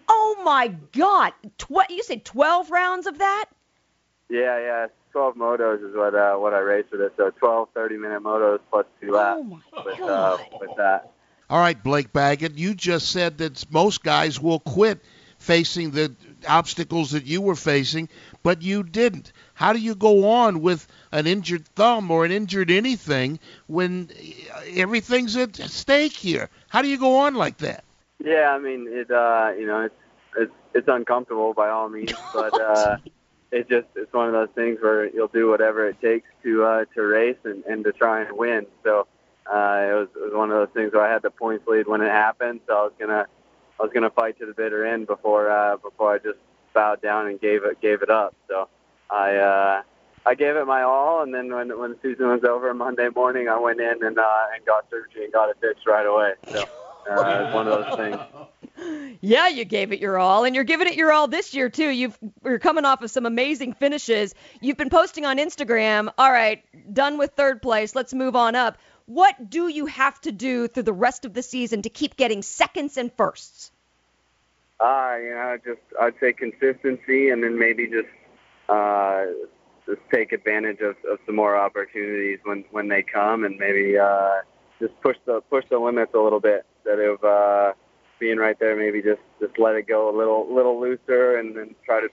S2: Oh my God! Tw- you said 12 rounds of that?
S13: Yeah, yeah. 12 motos is what uh, what I raced with it. So 12 30 minute motos plus two laps with uh, with that.
S3: All right, Blake Baggett, you just said that most guys will quit facing the obstacles that you were facing, but you didn't. How do you go on with an injured thumb or an injured anything when everything's at stake here? How do you go on like that?
S13: Yeah, I mean it. Uh, you know, it's it's it's uncomfortable by all means, but uh, it just it's one of those things where you'll do whatever it takes to uh, to race and, and to try and win. So uh, it was it was one of those things where I had the points lead when it happened, so I was gonna I was gonna fight to the bitter end before uh, before I just bowed down and gave it gave it up. So I uh, I gave it my all, and then when when the season was over Monday morning, I went in and uh, and got surgery and got it fixed right away. So uh, it's one of those things.
S2: Yeah, you gave it your all, and you're giving it your all this year too. You've you're coming off of some amazing finishes. You've been posting on Instagram. All right, done with third place. Let's move on up. What do you have to do through the rest of the season to keep getting seconds and firsts?
S13: Uh, you know, just I'd say consistency, and then maybe just uh, just take advantage of, of some more opportunities when when they come, and maybe uh, just push the push the limits a little bit. Instead of uh, being right there, maybe just just let it go a little little looser, and then try to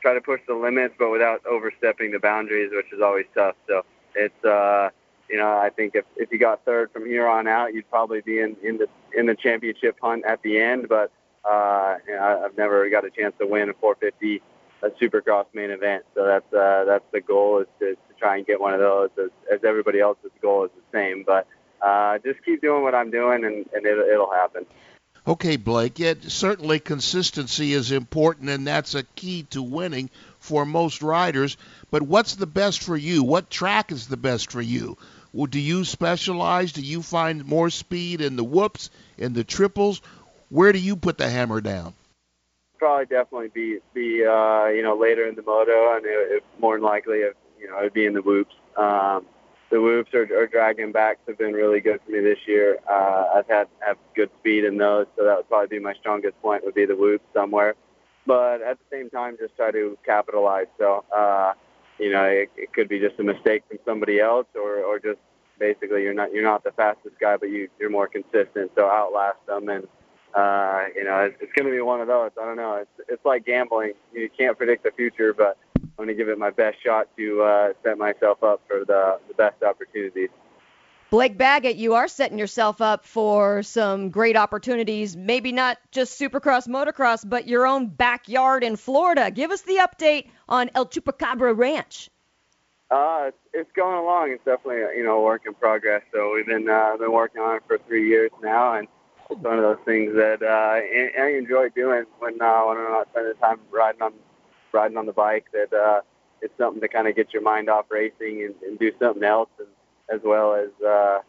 S13: try to push the limits, but without overstepping the boundaries, which is always tough. So it's uh, you know, I think if if you got third from here on out, you'd probably be in in the in the championship hunt at the end, but uh, you know, I've never got a chance to win a 450 a Supercross main event. So that's uh, that's the goal is to, to try and get one of those. As, as everybody else's goal is the same, but uh, just keep doing what I'm doing, and, and it, it'll happen.
S3: Okay, Blake. Yeah, certainly consistency is important, and that's a key to winning for most riders. But what's the best for you? What track is the best for you? Well, do you specialize? Do you find more speed in the whoops, in the triples? Where do you put the hammer down?
S13: Probably definitely be be uh, you know later in the moto, and it, it more than likely if, you know it'd be in the whoops. Um, the whoops are, are dragging backs have been really good for me this year. Uh, I've had have good speed in those, so that would probably be my strongest point would be the whoops somewhere. But at the same time, just try to capitalize. So uh, you know, it, it could be just a mistake from somebody else, or or just basically you're not you're not the fastest guy, but you you're more consistent, so outlast them and. Uh, you know, it's, it's going to be one of those. I don't know. It's it's like gambling. You can't predict the future, but I'm going to give it my best shot to uh, set myself up for the the best opportunities.
S2: Blake Baggett, you are setting yourself up for some great opportunities, maybe not just supercross, motocross, but your own backyard in Florida. Give us the update on El Chupacabra Ranch.
S13: Uh, it's, going along. It's definitely you know a work in progress. So we've been uh, been working on it for three years now, and it's one of those things that uh, I, I enjoy doing when uh, when I'm not spending time riding on riding on the bike. That uh, it's something to kind of get your mind off racing and, and do something else, and as well as uh,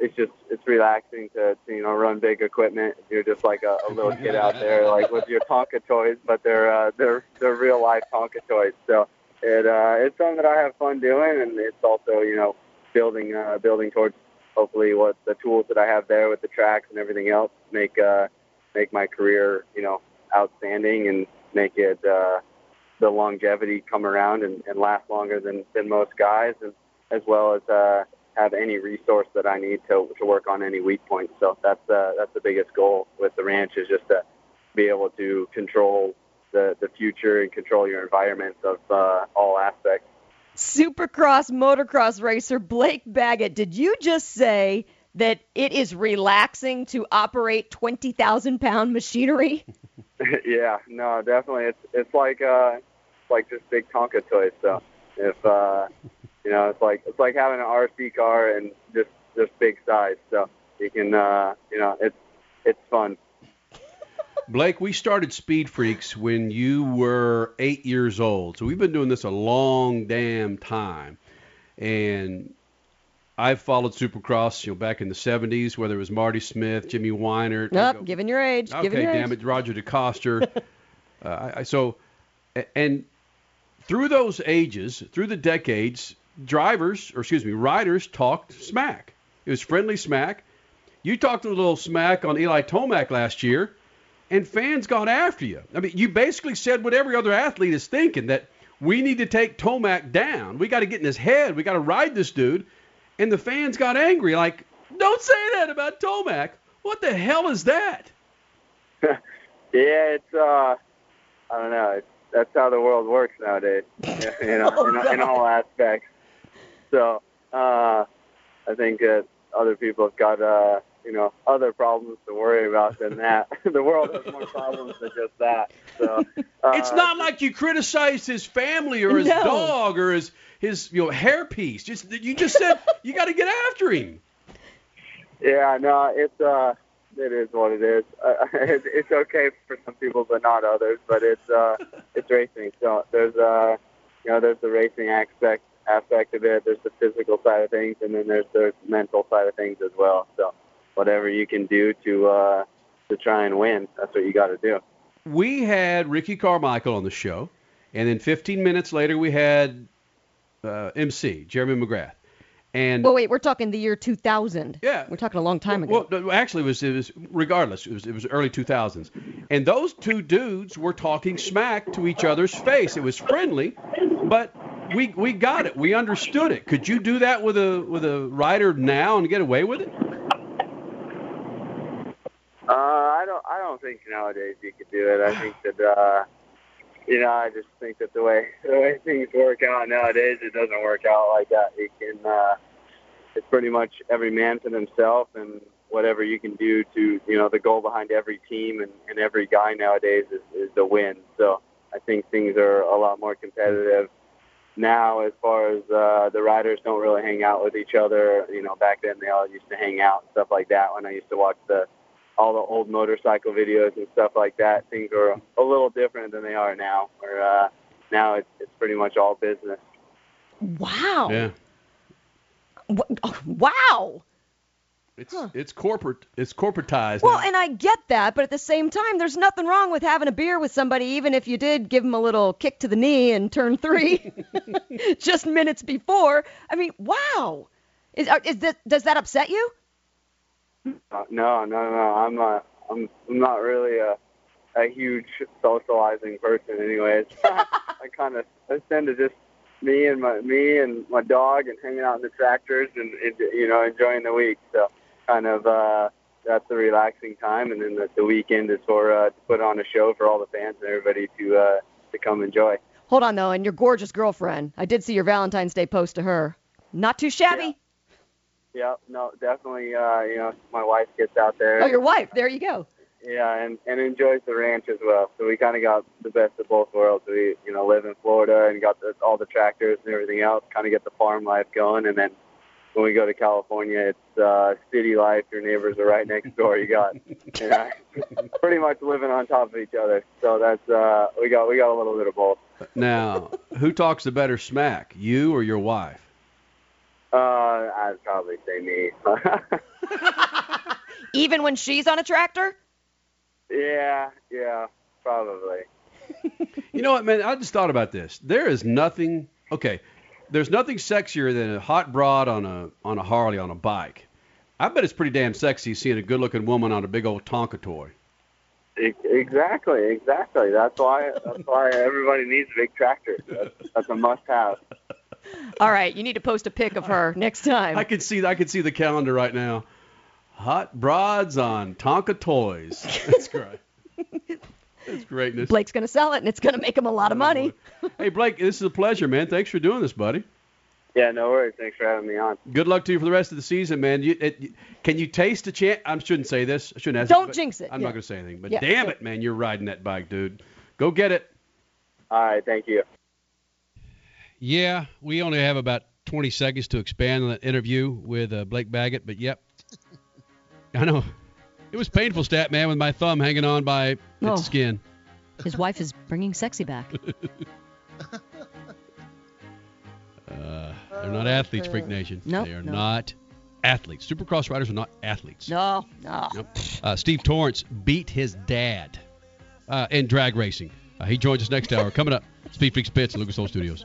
S13: it's just it's relaxing to, to you know run big equipment. You're just like a, a little kid out there, like with your Tonka toys, but they're uh, they're they're real life Tonka toys. So it uh, it's something that I have fun doing, and it's also you know building uh, building towards hopefully what the tools that I have there with the tracks and everything else make uh, make my career you know outstanding and make it uh, the longevity come around and, and last longer than than most guys, and as well as uh, have any resource that I need to to work on any weak points. So that's uh, that's the biggest goal with the ranch is just to be able to control the the future and control your environment of uh, all aspects.
S2: Supercross motocross racer Blake Baggett, did you just say that it is relaxing to operate 20,000 pound machinery?
S13: yeah, no, definitely. It's it's like uh, like just big Tonka toys. So if uh, you know, it's like it's like having an RC car and just just big size. So you can uh, you know, it's it's fun.
S1: Blake, we started Speed Freaks when you were eight years old. So we've been doing this a long damn time. And I've followed Supercross, you know, back in the 70s, whether it was Marty Smith, Jimmy Weinert.
S2: Nope, giving your age.
S1: Okay,
S2: giving your
S1: damn
S2: age.
S1: it, Roger DeCoster. uh, I, I- so, and through those ages, through the decades, drivers, or excuse me, riders talked smack. It was friendly smack. You talked a little smack on Eli Tomac last year, and fans got after you. I mean, you basically said what every other athlete is thinking that we need to take Tomac down. We got to get in his head. We got to ride this dude. And the fans got angry, like, don't say that about Tomac. What the hell is that?
S13: yeah, it's uh, I don't know. It's, that's how the world works nowadays. You know, in, in all aspects. So uh, I think that other people have got uh, you know other problems to worry about than that. the world has more problems than just that. So uh,
S1: it's not like you criticized his family or his
S13: No.
S1: dog or his his you know hairpiece. Just you just said you got to get after him.
S13: Yeah, no, it's uh, it is what it is. Uh, it's, it's okay for some people, but not others. But it's uh, it's racing. So there's uh, you know, there's the racing aspect aspect of it. There's the physical side of things, and then there's the mental side of things as well. So whatever you can do to uh, to try and win, that's what you got to do.
S1: We had Ricky Carmichael on the show, and then 15 minutes later we had uh, MC Jeremy McGrath. And
S2: Well, wait, we're talking the year 2000.
S1: Yeah.
S2: We're talking a long time ago.
S1: Well, no, actually, it was it was regardless. It was it was early 2000s, and those two dudes were talking smack to each other's face. It was friendly, but we we got it. We understood it. Could you do that with a with a rider now and get away with it?
S13: Uh, I don't. I don't think nowadays you could do it. I think that uh, you know. I just think that the way the way things work out nowadays, it doesn't work out like that. You can. Uh, it's pretty much every man for themselves, and whatever you can do to you know the goal behind every team and, and every guy nowadays is, is the win. So I think things are a lot more competitive now as far as uh, the riders don't really hang out with each other. You know, back then they all used to hang out and stuff like that. When I used to watch the all the old motorcycle videos and stuff like that, things were a little different than they are now. Where uh, now it's it's pretty much all business.
S2: Wow.
S1: Yeah.
S2: Oh, Wow.
S1: It's it's corporate. It's corporatized.
S2: Well,
S1: now.
S2: and I get that, but at the same time, there's nothing wrong with having a beer with somebody, even if you did give them a little kick to the knee in turn three, just minutes before. I mean, wow. Is, is that, does that upset you?
S13: Uh, no, no, no. I'm not. I'm I'm not really a a huge socializing person, anyways. I kind of I tend to just me and my me and my dog and hanging out in the tractors and, and you know enjoying the week. So kind of uh, that's the relaxing time, and then the, the weekend is for uh, to put on a show for all the fans and everybody to uh, to come enjoy.
S2: Hold on though, and your gorgeous girlfriend. I did see your Valentine's Day post to her. Not too shabby.
S13: Yeah, no, definitely. Uh, you know, my wife gets out there.
S2: Oh, your wife. There you go.
S13: Yeah, and and enjoys the ranch as well. So we kind of got the best of both worlds. We you know live in Florida and got the, all the tractors and everything else. Kind of get the farm life going, and then when we go to California, it's uh, city life. Your neighbors are right next door. You got you know, pretty much living on top of each other. So that's uh, we got we got a little bit of both.
S1: Now, who talks the better smack, you or your wife?
S13: Uh, I'd probably say me.
S2: Even when she's on a tractor?
S13: yeah, yeah, probably.
S1: You know what, man? I just thought about this. There is nothing. Okay, there's nothing sexier than a hot broad on a on a Harley on a bike. I bet it's pretty damn sexy seeing a good-looking woman on a big old Tonka toy.
S13: Exactly, exactly. That's why that's why everybody needs a big tractor. That's, that's a must-have.
S2: All right, you need to post a pic of her next time.
S1: I can see I can see the calendar right now. Hot broads on Tonka toys. That's great. That's greatness.
S2: Blake's going to sell it, and it's going to make him a lot of money.
S1: Hey Blake, this is a pleasure, man. Thanks for doing this, buddy.
S13: Yeah, no worries. Thanks for having me on.
S1: Good luck to you for the rest of the season, man. You, it, can you taste a chance? I shouldn't say this. I shouldn't ask.
S2: Don't
S1: but
S2: jinx it,
S1: I'm
S2: yeah.
S1: not going to say anything. But
S2: Yeah,
S1: damn
S2: yeah.
S1: it, man, you're riding that bike, dude. Go get it.
S13: All right, thank you.
S1: Yeah, we only have about 20 seconds to expand on that interview with uh, Blake Baggett, but yep. I know. It was painful, stat man, with my thumb hanging on by its
S2: Oh.
S1: skin.
S2: His wife is bringing sexy back.
S1: Uh, they're not athletes, Freak Nation.
S2: Nope,
S1: they are
S2: no.
S1: not athletes. Supercross riders are not athletes.
S2: No, no.
S1: Nope. Uh, Steve Torrence beat his dad uh, in drag racing. Uh, he joins us next hour. Coming up, Speed Freaks Pits at Lucas Oil Studios.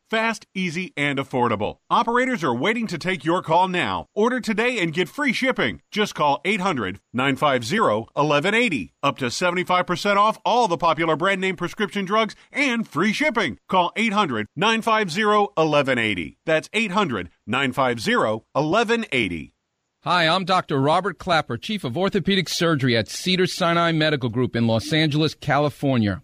S14: fast, easy, and affordable. Operators are waiting to take your call now. Order today and get free shipping. Just call 800 950 1180. Up to 75% off all the popular brand name prescription drugs and free shipping. Call 800 950 1180. That's 800 950 1180.
S15: Hi, I'm Dr. Robert Klapper, Chief of Orthopedic Surgery at Cedar Sinai Medical Group in Los Angeles, California.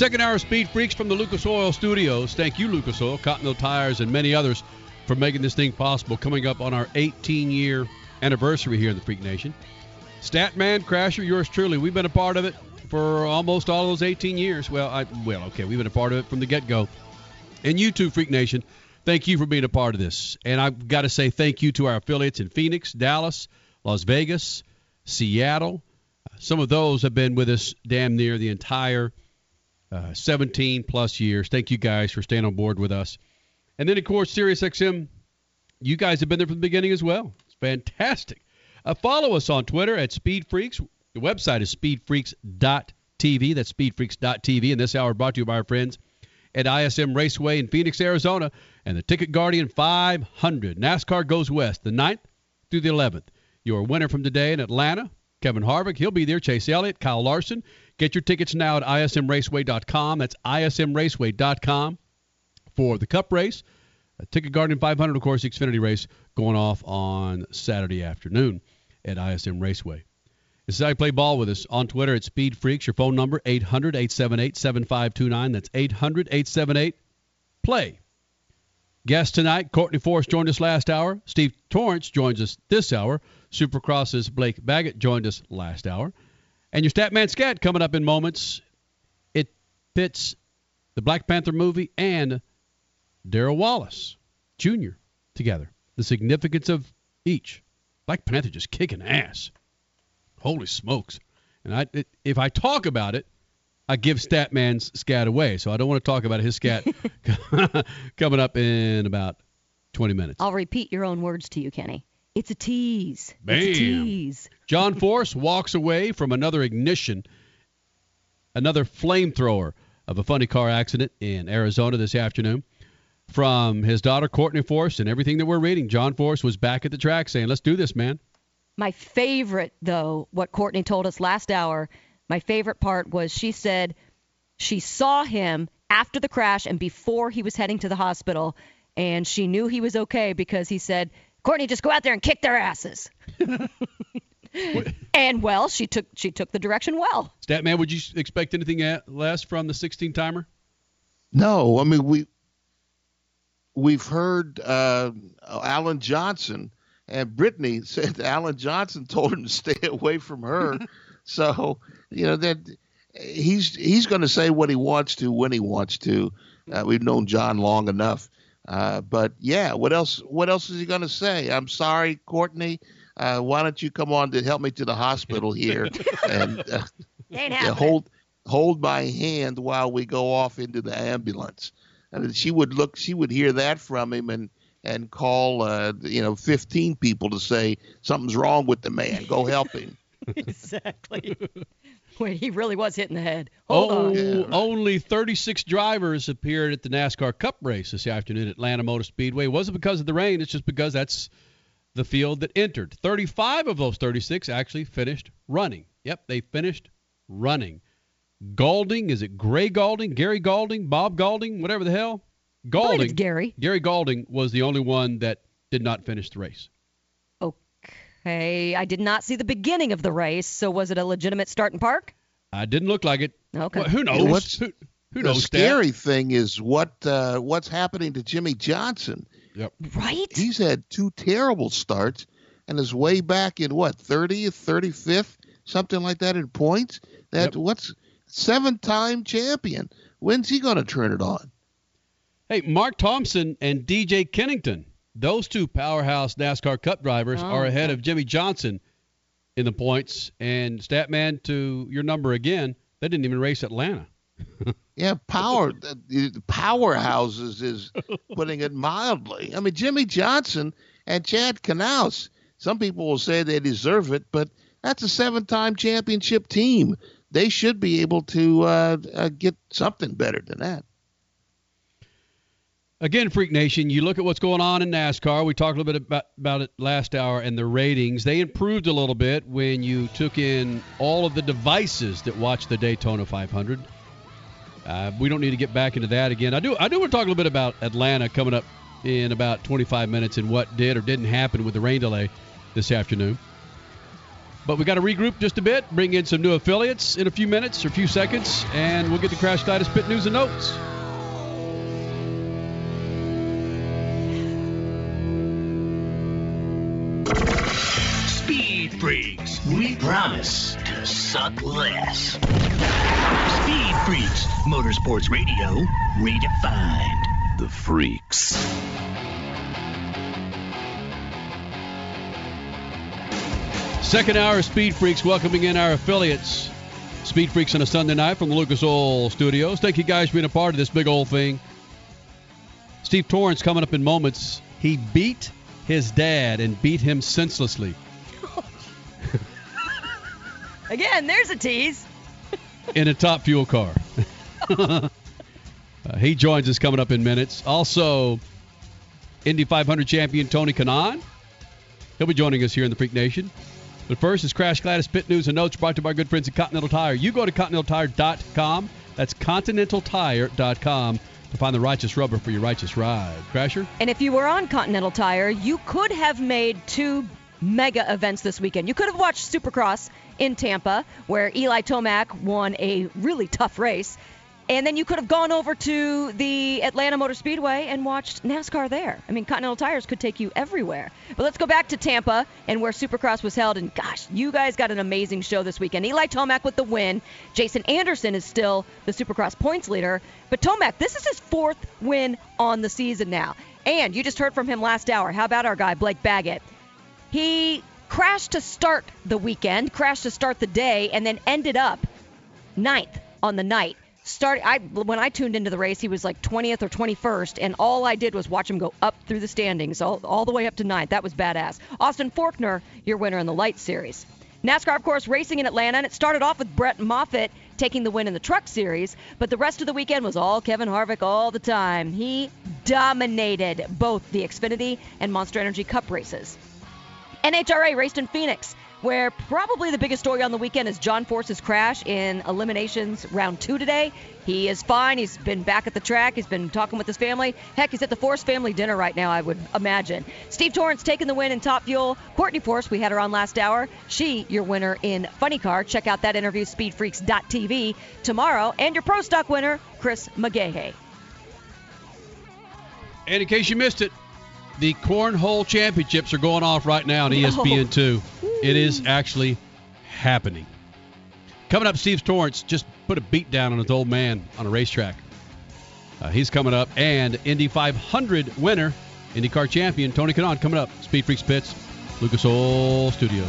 S1: Second hour Speed Freaks from the Lucas Oil Studios. Thank you, Lucas Oil, Continental Tires, and many others for making this thing possible. Coming up on our 18 year anniversary here in the Freak Nation. Statman, Crasher, yours truly. We've been a part of it for almost all those 18 years. Well, I, well, okay, we've been a part of it from the get go. And you too, Freak Nation, thank you for being a part of this. And I've got to say thank you to our affiliates in Phoenix, Dallas, Las Vegas, Seattle. Some of those have been with us damn near the entire uh, 17 plus years. Thank you guys for staying on board with us. And then, of course, SiriusXM, you guys have been there from the beginning as well. It's fantastic. Uh, follow us on Twitter at Speed Freaks. The website is speedfreaks.tv. That's speedfreaks.tv. And this hour brought to you by our friends at ISM Raceway in Phoenix, Arizona, and the Ticket Guardian 500. NASCAR goes west the 9th through the 11th. Your winner from today in Atlanta, Kevin Harvick. He'll be there. Chase Elliott, Kyle Larson. Get your tickets now at ismraceway.com. That's ismraceway.com for the Cup race. A Ticket Guardian 500, of course, the Xfinity race going off on Saturday afternoon at ISM Raceway. This is how you play ball with us on Twitter at Speed Freaks. Your phone number 800 878 7529. That's 800 878 play. Guest tonight, Courtney Forrest joined us last hour. Steve Torrence joins us this hour. Supercross's Blake Baggett joined us last hour. And your Statman Scat coming up in moments. It pits the Black Panther movie and Darrell Wallace Jr. together. The significance of each. Black Panther just kicking ass. Holy smokes. And I, it, if I talk about it, I give Statman's scat away. So I don't want to talk about his scat coming up in about 20 minutes.
S2: I'll repeat your own words to you, Kenny. It's a tease.
S1: Bam.
S2: It's a tease.
S1: John Force walks away from another ignition, another flamethrower of a funny car accident in Arizona this afternoon. From his daughter Courtney Force and everything that we're reading, John Force was back at the track saying, "Let's do this, man."
S2: My favorite, though, what Courtney told us last hour, my favorite part was she said she saw him after the crash and before he was heading to the hospital, and she knew he was okay because he said, Courtney, just go out there and kick their asses. and well, she took she took the direction well.
S1: Statman, would you expect anything less from the 16 timer?
S3: No, I mean we we've heard uh, Alan Johnson and Brittany said Alan Johnson told him to stay away from her. so you know that he's he's going to say what he wants to when he wants to. Uh, we've known John long enough. Uh, but yeah, what else? What else is he going to say? I'm sorry, Courtney. Uh, why don't you come on to help me to the hospital here and uh, yeah, hold hold my hand while we go off into the ambulance? I mean, she would look. She would hear that from him and and call uh, you know 15 people to say something's wrong with the man. Go help him.
S2: exactly. Wait, he really was hitting the head. Hold
S1: oh,
S2: on.
S3: Yeah.
S1: only 36 drivers appeared at the NASCAR Cup race this afternoon at Atlanta Motor Speedway. It wasn't because of the rain, it's just because that's the field that entered. 35 of those 36 actually finished running. Yep, they finished running. Gaulding, is it Gray Gaulding, Gary Gaulding, Bob Gaulding, whatever the hell?
S2: I Gaulding. Gary.
S1: Gary Gaulding was the only one that did not finish the race.
S2: Hey, I did not see the beginning of the race, so was it a legitimate start and park?
S1: I didn't look like it.
S2: Okay.
S1: Well, who knows?
S3: What's-
S1: who, who
S3: the
S1: knows? Stat?
S3: scary thing is what uh, what's happening to Jimmie Johnson.
S1: Yep.
S2: Right?
S3: He's had two terrible starts and is way back in what 30th, 35th, something like that in points. That what's seven-time champion. When's he going to turn it on?
S1: Hey, Mark Thompson and DJ Kennington, those two powerhouse NASCAR Cup drivers
S2: Oh,
S1: are ahead
S2: okay.
S1: of Jimmie Johnson in the points. And Statman, to your number again, they didn't even race Atlanta.
S3: Yeah, power the- the powerhouses is putting it mildly. I mean, Jimmie Johnson and Chad Knaus. Some people will say they deserve it, but that's a seven-time championship team. They should be able to uh, uh, get something better than that.
S1: Again, Freak Nation, you look at what's going on in NASCAR. We talked a little bit about, about it last hour and the ratings. They improved a little bit when you took in all of the devices that watch the Daytona 500. Uh, we don't need to get back into that again. I do. I do want to talk a little bit about Atlanta coming up in about 25 minutes and what did or didn't happen with the rain delay this afternoon. But we got to regroup just a bit, bring in some new affiliates in a few minutes or a few seconds, and we'll get the Crash Gladys Pit News and Notes.
S4: Speed Freaks, we promise to suck less. Speed Freaks, Motorsports Radio, redefined. The Freaks.
S1: Second hour of Speed Freaks welcoming in our affiliates. Speed Freaks on a Sunday night from the Lucas Oil Studios. Thank you guys for being a part of this big old thing. Steve Torrence coming up in moments. He beat his dad and beat him senselessly
S2: Again, there's a tease.
S1: in a top fuel car. Uh, he joins us coming up in minutes. Also, Indy 500 champion Tony Kanaan. He'll be joining us here in the Freak Nation. But first is Crash Gladys Pit News and Notes brought to you by our good friends at Continental Tire. You go to ContinentalTire.com. That's ContinentalTire.com to find the righteous rubber for your righteous ride. Crasher?
S2: And if you were on Continental Tire, you could have made two mega events this weekend. You could have watched Supercross in Tampa, where Eli Tomac won a really tough race. And then you could have gone over to the Atlanta Motor Speedway and watched NASCAR there. I mean, Continental Tires could take you everywhere. But let's go back to Tampa and where Supercross was held. And gosh, you guys got an amazing show this weekend. Eli Tomac with the win. Jason Anderson is still the Supercross points leader. But Tomac, this is his fourth win on the season now. And you just heard from him last hour. How about our guy, Blake Baggett? He crashed to start the weekend, crashed to start the day, and then ended up ninth on the night. Start I when I tuned into the race, he was like 20th or 21st, and all I did was watch him go up through the standings, all, all the way up to ninth. That was badass. Austin Forkner, your winner in the light series. NASCAR, of course, racing in Atlanta, and it started off with Brett Moffitt taking the win in the truck series, but the rest of the weekend was all Kevin Harvick all the time. He dominated both the Xfinity and Monster Energy Cup races. NHRA raced in Phoenix, where probably the biggest story on the weekend is John Force's crash in eliminations round two today. He is fine. He's been back at the track. He's been talking with his family. Heck, he's at the Force family dinner right now, I would imagine. Steve Torrence taking the win in Top Fuel. Courtney Force, we had her on last hour. She, your winner in Funny Car. Check out that interview, speedfreaks.tv, tomorrow. And your Pro Stock winner, Chris McGaha.
S1: And in case you missed it, the Cornhole Championships are going off right now on
S2: No.
S1: ESPN2. It is actually happening. Coming up, Steve Torrence just put a beat down on his old man on a racetrack. Uh, he's coming up, and Indy 500 winner, IndyCar champion Tony Kanaan coming up. Speed Freaks Pits, Lucas Oil Studios.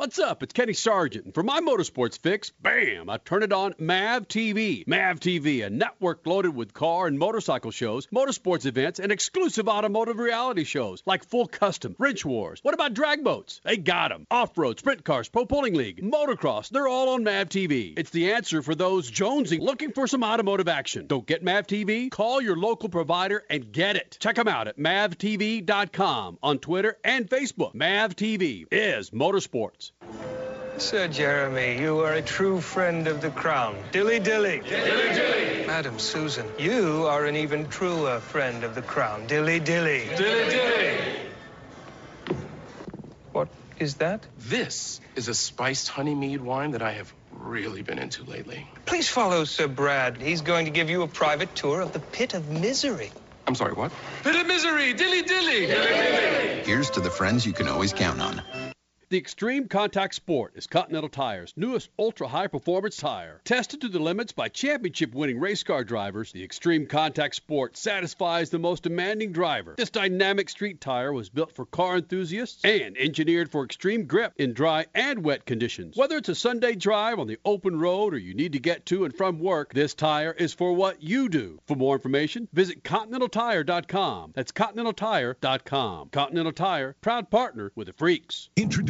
S1: What's up? It's Kenny Sargent. And for my motorsports fix, bam, I turn it on MAV TV. MAV TV, a network loaded with car and motorcycle shows, motorsports events, and exclusive automotive reality shows like Full Custom, Wrench Wars. What about drag boats? They got them. Off-road, sprint cars, pro pulling league, motocross, they're all on MAV TV. It's the answer for those jonesing looking for some automotive action. Don't get MAV TV? Call your local provider and get it. Check them out at mavtv.com on Twitter and Facebook. MAV TV is motorsports.
S5: Sir Jeremy, you are a true friend of the crown. Dilly dilly. Dilly dilly. Madam Susan, you are an even truer friend of the crown. Dilly dilly. Dilly dilly. What is that?
S16: This is a spiced honey mead wine that I have really been into lately.
S5: Please follow Sir Brad. He's going to give you a private tour of the pit of misery.
S16: I'm sorry, what?
S5: Pit of misery. Dilly dilly. Dilly dilly.
S17: Here's to the friends you can always count on.
S1: The Extreme Contact Sport is Continental Tire's newest ultra high performance tire. Tested to the limits by championship winning race car drivers, the Extreme Contact Sport satisfies the most demanding driver. This dynamic street tire was built for car enthusiasts and engineered for extreme grip in dry and wet conditions. Whether it's a Sunday drive on the open road or you need to get to and from work, this tire is for what you do. For more information, visit ContinentalTire.com. That's ContinentalTire.com. Continental Tire, proud partner with the Freaks.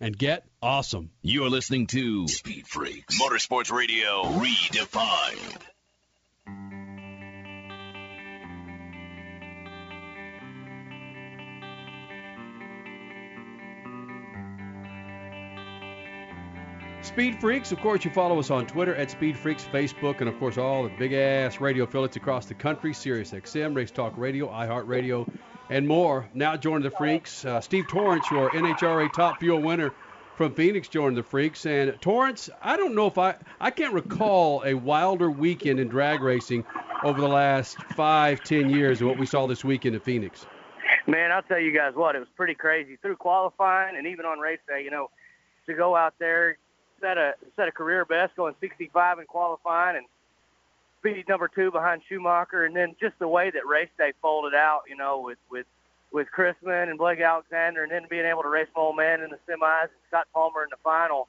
S1: and get awesome.
S4: You're listening to Speed Freaks Motorsports Radio Redefined.
S1: Speed Freaks, of course, you follow us on Twitter at Speed Freaks, Facebook, and of course all the big ass radio affiliates across the country Sirius XM, Race Talk Radio, iHeartRadio, and more. Now joining the Freaks, uh, Steve Torrence, your NHRA Top Fuel winner from Phoenix, joining the Freaks. And Torrence, I don't know if I I can't recall a wilder weekend in drag racing over the last five, ten years than what we saw this weekend in Phoenix.
S18: Man, I'll tell you guys what, it was pretty crazy through qualifying and even on race day. You know, to go out there, set a set a career best, going 65 in qualifying, and be number two behind Schumacher, and then just the way that race day folded out. You know, with with with Chrisman and Blake Alexander, and then being able to race my old man in the semis, and Scott Palmer in the final.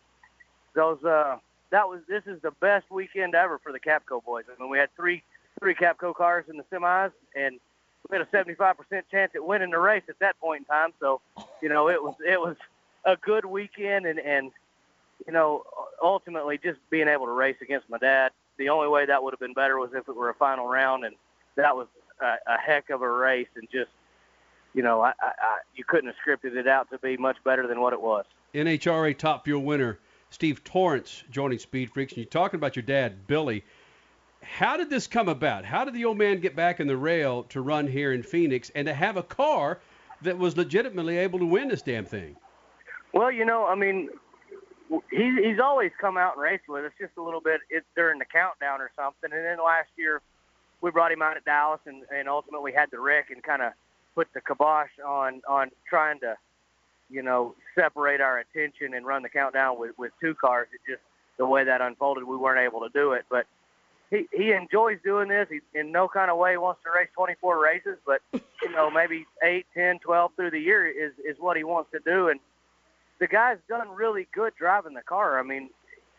S18: Those uh, that was this is the best weekend ever for the Capco boys. I mean, we had three three Capco cars in the semis, and we had a 75% chance at winning the race at that point in time. So, you know, it was it was a good weekend, and and you know, ultimately just being able to race against my dad. The only way that would have been better was if it were a final round, and that was a, a heck of a race, and just you know, I, I, I, you couldn't have scripted it out to be much better than what it was.
S1: NHRA Top Fuel winner Steve Torrence joining Speed Freaks, and you're talking about your dad, Billy. How did this come about? How did the old man get back in the rail to run here in Phoenix and to have a car that was legitimately able to win this damn thing?
S18: Well, you know, I mean, he, he's always come out and raced with us just a little bit it, during the countdown or something. And then last year, we brought him out at Dallas and, and ultimately had the wreck and kind of put the kibosh on on trying to, you know, separate our attention and run the countdown with with two cars. It just the way that unfolded, we weren't able to do it. But he he enjoys doing this. He in no kind of way wants to race 24 races, but you know maybe eight, ten, twelve through the year is is what he wants to do. And the guy's done really good driving the car. I mean,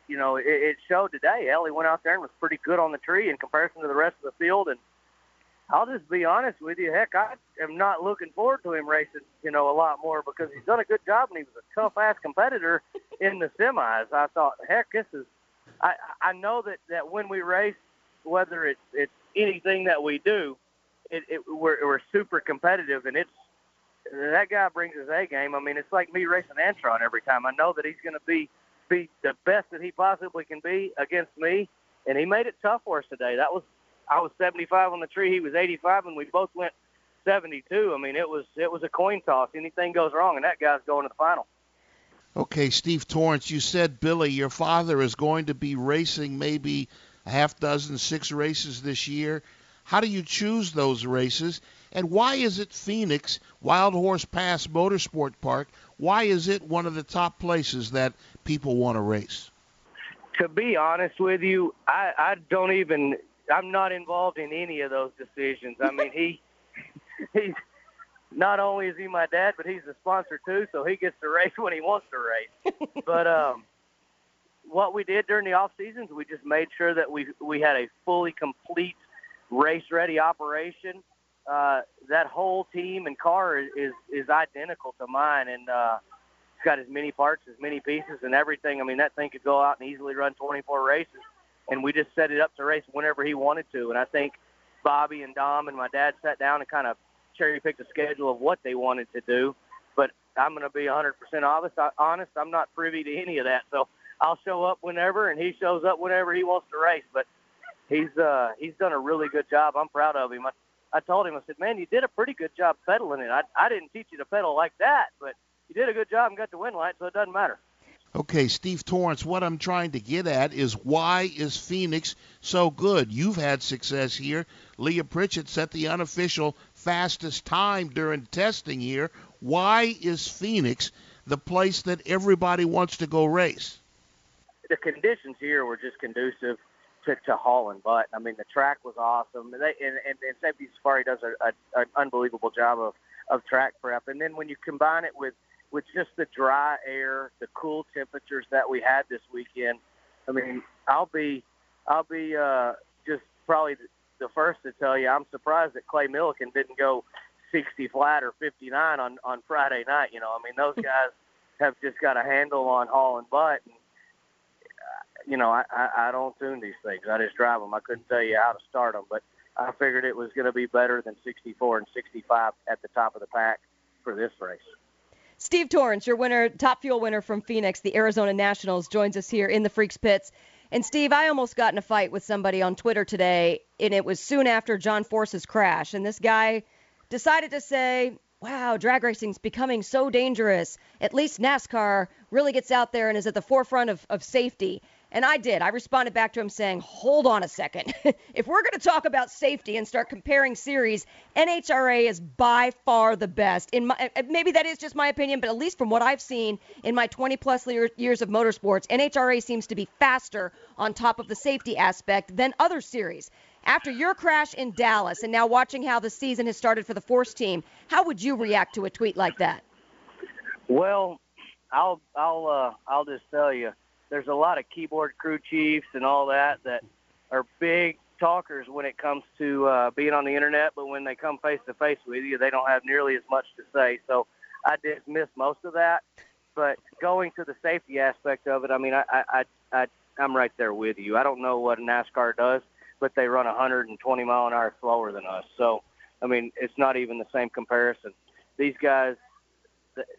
S18: you know, it, it showed today. Ellie went out there and was pretty good on the tree in comparison to the rest of the field. And I'll just be honest with you. Heck, I am not looking forward to him racing, you know, a lot more because he's done a good job and he was a tough ass competitor in the semis. I thought, heck, this is. I I know that that when we race, whether it's it's anything that we do, it, it we're we're super competitive and it's that guy brings his A game. I mean, it's like me racing Antron every time. I know that he's going to be be the best that he possibly can be against me, and he made it tough for us today. That was I was 75 on the tree, he was 85, and we both went 72. I mean, it was it was a coin toss. Anything goes wrong, and that guy's going to the final.
S3: Okay, Steve Torrence, you said Billy, your father is going to be racing maybe a half dozen, six races this year. How do you choose those races? And why is it Phoenix Wild Horse Pass Motorsport Park? Why is it one of the top places that people want to race?
S18: To be honest with you, I, I don't even. I'm not involved in any of those decisions. I mean, he he's not only is he my dad, but he's the sponsor too, so he gets to race when he wants to race. but um, what we did during the off seasons, we just made sure that we we had a fully complete race ready operation. Uh, that whole team and car is, is identical to mine, and uh, it's got as many parts, as many pieces, and everything. I mean, that thing could go out and easily run 24 races, and we just set it up to race whenever he wanted to. And I think Bobby and Dom and my dad sat down and kind of cherry picked a schedule of what they wanted to do. But I'm going to be 100% honest. Honest, I'm not privy to any of that, so I'll show up whenever, and he shows up whenever he wants to race. But he's uh, he's done a really good job. I'm proud of him. I, I told him, I said, man, you did a pretty good job pedaling it. I I didn't teach you to pedal like that, but you did a good job and got the win light, so it doesn't matter.
S3: Okay, Steve Torrence, what I'm trying to get at is why is Phoenix so good? You've had success here. Leah Pritchett set the unofficial fastest time during testing here. Why is Phoenix the place that everybody wants to go race?
S18: The conditions here were just conducive to, to haul and butt. I mean, the track was awesome. They, and, and, and Safety Safari does a, a, an unbelievable job of, of track prep. And then when you combine it with, with just the dry air, the cool temperatures that we had this weekend, I mean, I'll be, I'll be uh, just probably the first to tell you I'm surprised that Clay Millican didn't go 60 flat or 59 on on Friday night. You know, I mean, those guys have just got a handle on hauling butt. And, you know, I, I, I don't tune these things. I just drive them. I couldn't tell you how to start them, but I figured it was going to be better than 64 and 65 at the top of the pack for this race.
S2: Steve Torrence, your winner, top fuel winner from Phoenix, the Arizona Nationals, joins us here in the Freaks Pits. And Steve, I almost got in a fight with somebody on Twitter today, and it was soon after John Force's crash. And this guy decided to say, wow, drag racing's becoming so dangerous. At least NASCAR really gets out there and is at the forefront of, of safety. And I did. I responded back to him saying, hold on a second. if we're going to talk about safety and start comparing series, NHRA is by far the best. In my, maybe that is just my opinion, but at least from what I've seen in my 20 plus years of motorsports, NHRA seems to be faster on top of the safety aspect than other series. After your crash in Dallas and now watching how the season has started for the Force team, how would you react to a tweet like that?
S18: Well, I'll I'll uh, I'll just tell you there's a lot of keyboard crew chiefs and all that that are big talkers when it comes to uh, being on the internet, but when they come face to face with you, they don't have nearly as much to say. So I dismiss most of that. But going to the safety aspect of it, I mean, I, I, I, I'm right there with you. I don't know what NASCAR does, but they run 120 mile an hour slower than us. So, I mean, it's not even the same comparison. These guys,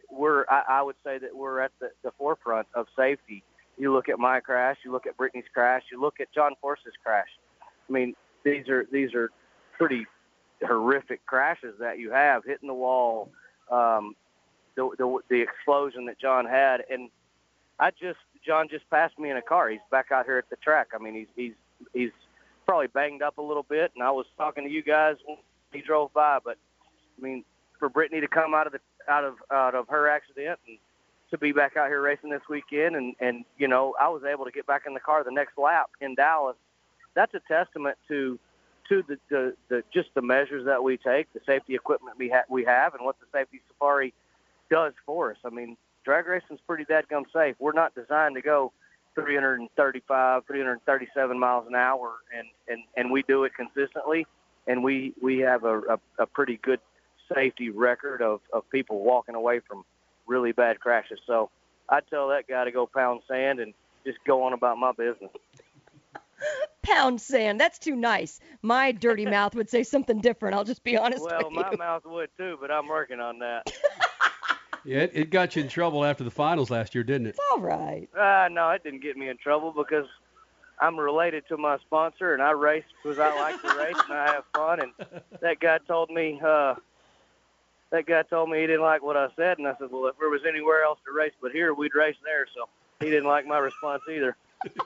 S18: we're, I, I would say that we're at the, the forefront of safety you look at my crash, you look at Brittany's crash, you look at John Force's crash. I mean, these are these are pretty horrific crashes that you have hitting the wall, um, the, the the explosion that John had, and I just John just passed me in a car. He's back out here at the track. I mean, he's he's he's probably banged up a little bit, and I was talking to you guys when he drove by, but I mean, for Brittany to come out of the out of out of her accident and to be back out here racing this weekend, and and you know I was able to get back in the car the next lap in Dallas. That's a testament to to the, the, the just the measures that we take, the safety equipment we ha- we have, and what the safety safari does for us. I mean, drag racing's pretty dadgum safe. We're not designed to go 335, 337 miles an hour, and and and we do it consistently, and we we have a a, a pretty good safety record of of people walking away from really bad crashes. So I'd tell that guy to go pound sand and just go on about my business.
S2: Pound sand. That's too nice. My dirty mouth would say something different. I'll just be honest
S18: Well,
S2: with you.
S18: Well, my mouth would too, but I'm working on that.
S1: Yeah, it, it got you in trouble after the finals last year, didn't it?
S2: It's all right.
S18: Uh, no, it didn't get me in trouble because I'm related to my sponsor and I race because I like to race and I have fun. And that guy told me, uh, that guy told me he didn't like what I said, and I said, well, if there was anywhere else to race but here, we'd race there. So he didn't like my response either.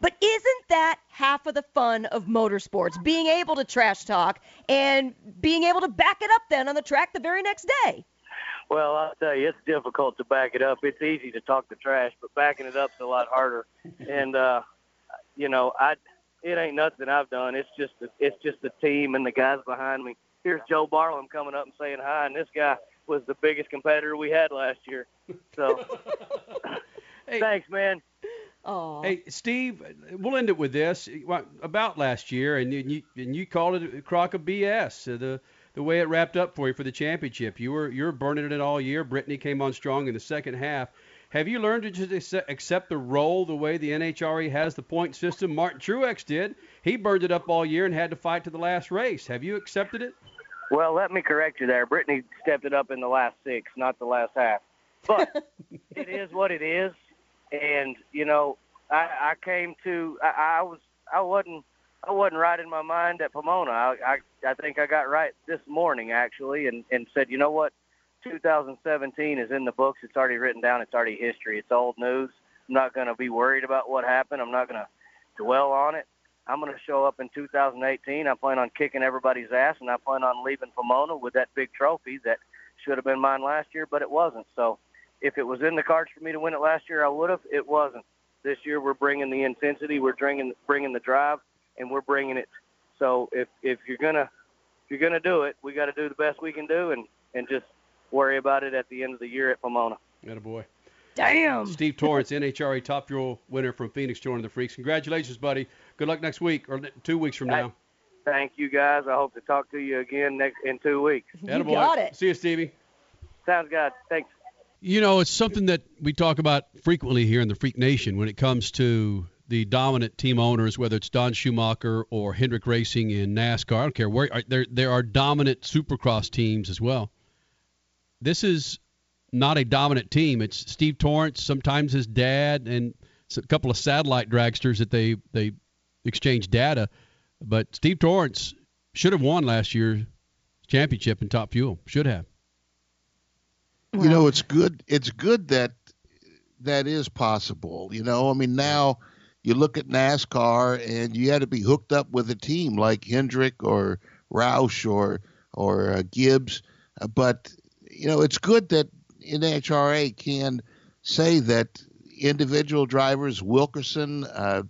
S2: But isn't that half of the fun of motorsports? Being able to trash talk and being able to back it up then on the track the very next day.
S18: Well, I'll tell you, it's difficult to back it up. It's easy to talk the trash, but backing it up's a lot harder. And uh, you know, I it ain't nothing I've done. It's just the, it's just the team and the guys behind me. Here's Joe Barlam coming up and saying hi, and this guy was the biggest competitor we had last year. So, thanks, man.
S2: Oh.
S1: Hey, Steve, we'll end it with this about last year, and you and you called it a crock of BS. uh, The the way it wrapped up for you for the championship, you were you were burning it all year. Brittany came on strong in the second half. Have you learned to just accept- the role the way the NHRA has the point system? Martin Truex did. He burned it up all year and had to fight to the last race. Have you accepted it?
S18: Well, let me correct you there. Brittany stepped it up in the last six, not the last half. But it is what it is, and you know, I, I came to. I, I was. I wasn't. I wasn't right in my mind at Pomona. I, I. I think I got right this morning actually, and and said, you know what, 2017 is in the books. It's already written down. It's already history. It's old news. I'm not going to be worried about what happened. I'm not going to dwell on it. I'm going to show up in 2018. I plan on kicking everybody's ass, and I plan on leaving Pomona with that big trophy that should have been mine last year, but it wasn't. So if it was in the cards for me to win it last year, I would have. It wasn't. This year we're bringing the intensity, we're bringing bringing the drive, and we're bringing it. So if if you're gonna if you're gonna do it, we got to do the best we can do, and and just worry about it at the end of the year at Pomona.
S1: Atta boy.
S2: Damn.
S1: Steve Torrence, NHRA Top Fuel winner from Phoenix, joining the Freaks. Congratulations, buddy. Good luck next week or two weeks from now.
S18: Thank you guys. I hope to talk to you again next in two weeks.
S1: Atta boy. See you, Stevie.
S18: Sounds good. Thanks.
S1: You know, it's something that we talk about frequently here in the Freak Nation when it comes to the dominant team owners, whether it's Don Schumacher or Hendrick Racing in NASCAR. I don't care where there there are dominant Supercross teams as well. This is not a dominant team. It's Steve Torrence, sometimes his dad, and a couple of satellite dragsters that they they exchange data. But Steve Torrence should have won last year's championship in Top Fuel. Should have.
S3: you know it's good it's good that that is possible you know i mean now you look at nascar and you had to be hooked up with a team like hendrick or roush or or uh, gibbs Uh, but you know it's good that nhra can say that individual drivers wilkerson uh,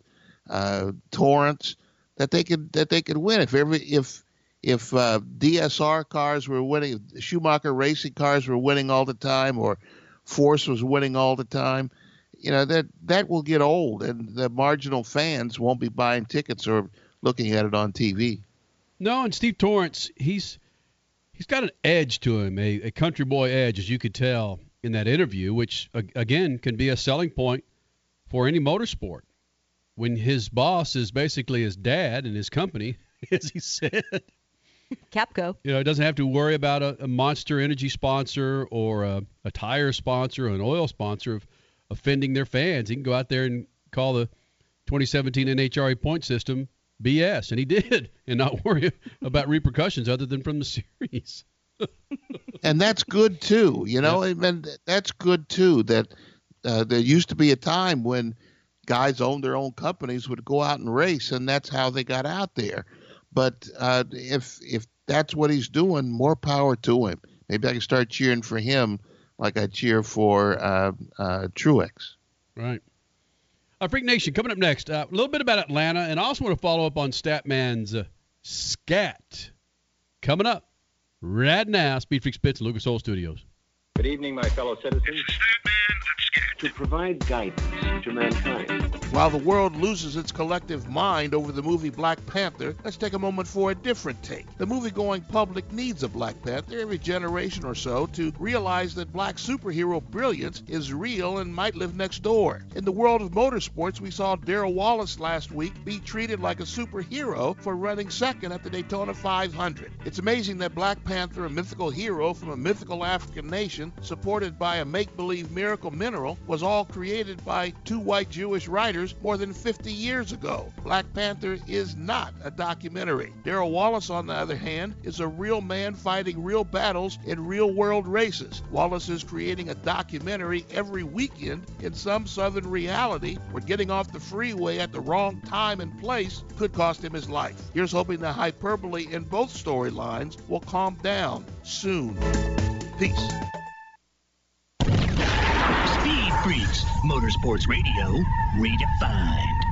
S3: uh, torrence that they could that they could win if every if if uh, DSR cars were winning, if Schumacher racing cars were winning all the time, or Force was winning all the time, you know that that will get old, and the marginal fans won't be buying tickets or looking at it on TV.
S1: No, and Steve Torrence, he's he's got an edge to him, a, a country boy edge, as you could tell in that interview, which again can be a selling point for any motorsport. When his boss is basically his dad and his company, as he said,
S2: Capco.
S1: you know, he doesn't have to worry about a, a Monster Energy sponsor or a, a tire sponsor or an oil sponsor of offending their fans. He can go out there and call the 2017 NHRA point system BS, and he did, and not worry about repercussions other than from the series.
S3: and that's good too. You know, I mean, that's good too. That uh, there used to be a time when guys owned their own companies would go out and race, and that's how they got out there. But uh, if if that's what he's doing, more power to him. Maybe I can start cheering for him like I cheer for uh, uh, Truex.
S1: Right. Uh, Freak Nation coming up next. Uh, a little bit about Atlanta, and I also want to follow up on Statman's uh, scat coming up right now. Speed Freak Spitz, Lucas Oil Studios.
S19: Good evening, my fellow citizens.
S20: To provide guidance to mankind.
S3: While the world loses its collective mind over the movie Black Panther, let's take a moment for a different take. The movie-going public needs a Black Panther every generation or so to realize that black superhero brilliance is real and might live next door. In the world of motorsports, we saw Darrell Wallace last week be treated like a superhero for running second at the Daytona 500. It's amazing that Black Panther, a mythical hero from a mythical African nation, supported by a make-believe miracle mineral, was all created by two white Jewish writers more than 50 years ago. Black Panther is not a documentary. Darrell Wallace, on the other hand, is a real man fighting real battles in real world races. Wallace is creating a documentary every weekend in some southern reality where getting off the freeway at the wrong time and place could cost him his life. Here's hoping the hyperbole in both storylines will calm down soon. Peace.
S4: Freaks, Motorsports Radio, redefined.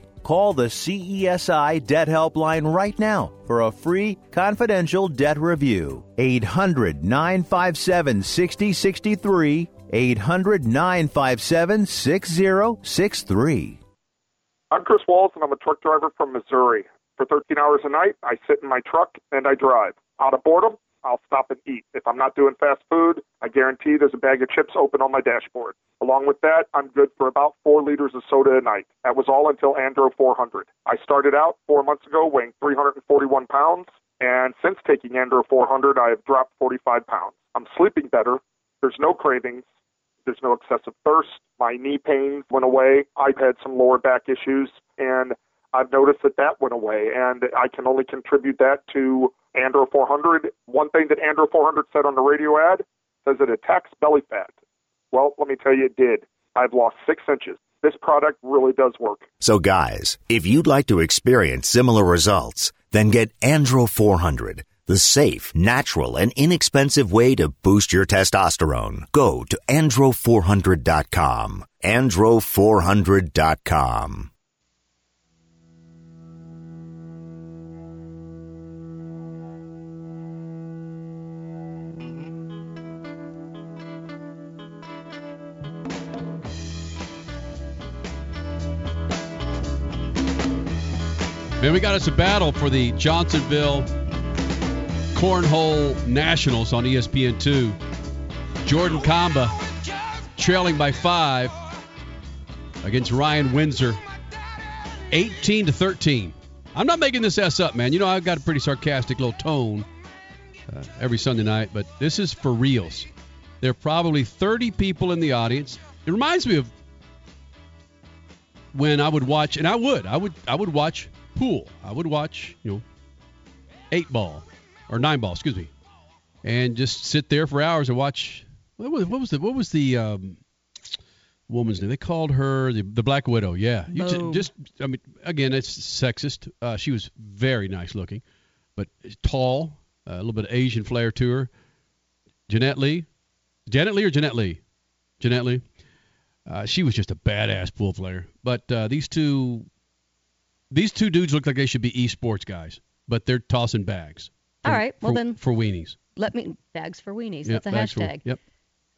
S21: Call the CESI Debt Helpline right now for a free confidential debt review. 800 957 6063. 800 957 6063.
S22: I'm Chris Walls, and I'm a truck driver from Missouri. For 13 hours a night, I sit in my truck and I drive. Out of boredom, I'll stop and eat. If I'm not doing fast food, I guarantee there's a bag of chips open on my dashboard. Along with that, I'm good for about four liters of soda a night. That was all until Andro 400. I started out four months ago weighing 341 pounds, and since taking Andro 400, I have dropped 45 pounds. I'm sleeping better. There's no cravings. There's no excessive thirst. My knee pain went away. I've had some lower back issues, and I've noticed that that went away, and I can only contribute that to Andro 400. One thing that Andro 400 said on the radio ad says it attacks belly fat. Well, let me tell you, it did. I've lost six inches. This product really does work.
S23: So, guys, if you'd like to experience similar results, then get Andro 400, the safe, natural, and inexpensive way to boost your testosterone. Go to andro400.com. andro400.com.
S1: Man, we got us a battle for the Johnsonville Cornhole Nationals on ESPN2. Jordan Kamba trailing by five against Ryan Windsor, 18 to 13. I'm not making this S up, man. You know I've got a pretty sarcastic little tone. uh, every Sunday night, but this is for reals. There are probably 30 people in the audience. It reminds me of when I would watch, and I would, I would, I would watch pool. I would watch, you know, eight ball or nine ball, excuse me, and just sit there for hours and watch. What was, what was the what was the um, woman's name? They called her the, the Black Widow. Yeah, you just, just I mean, again, it's sexist. Uh, she was very nice looking, but tall, uh, a little bit of Asian flair to her. Jeanette Lee, Janet Lee or Jeanette Lee? Jeanette Lee. Uh, she was just a badass pool player. But uh, these two, these two dudes look like they should be esports guys, but they're tossing bags.
S2: All right. Well
S1: for,
S2: then,
S1: for weenies.
S2: Let me bags for weenies.
S1: Yep,
S2: That's a
S1: bags for-
S2: hashtag.
S1: yep.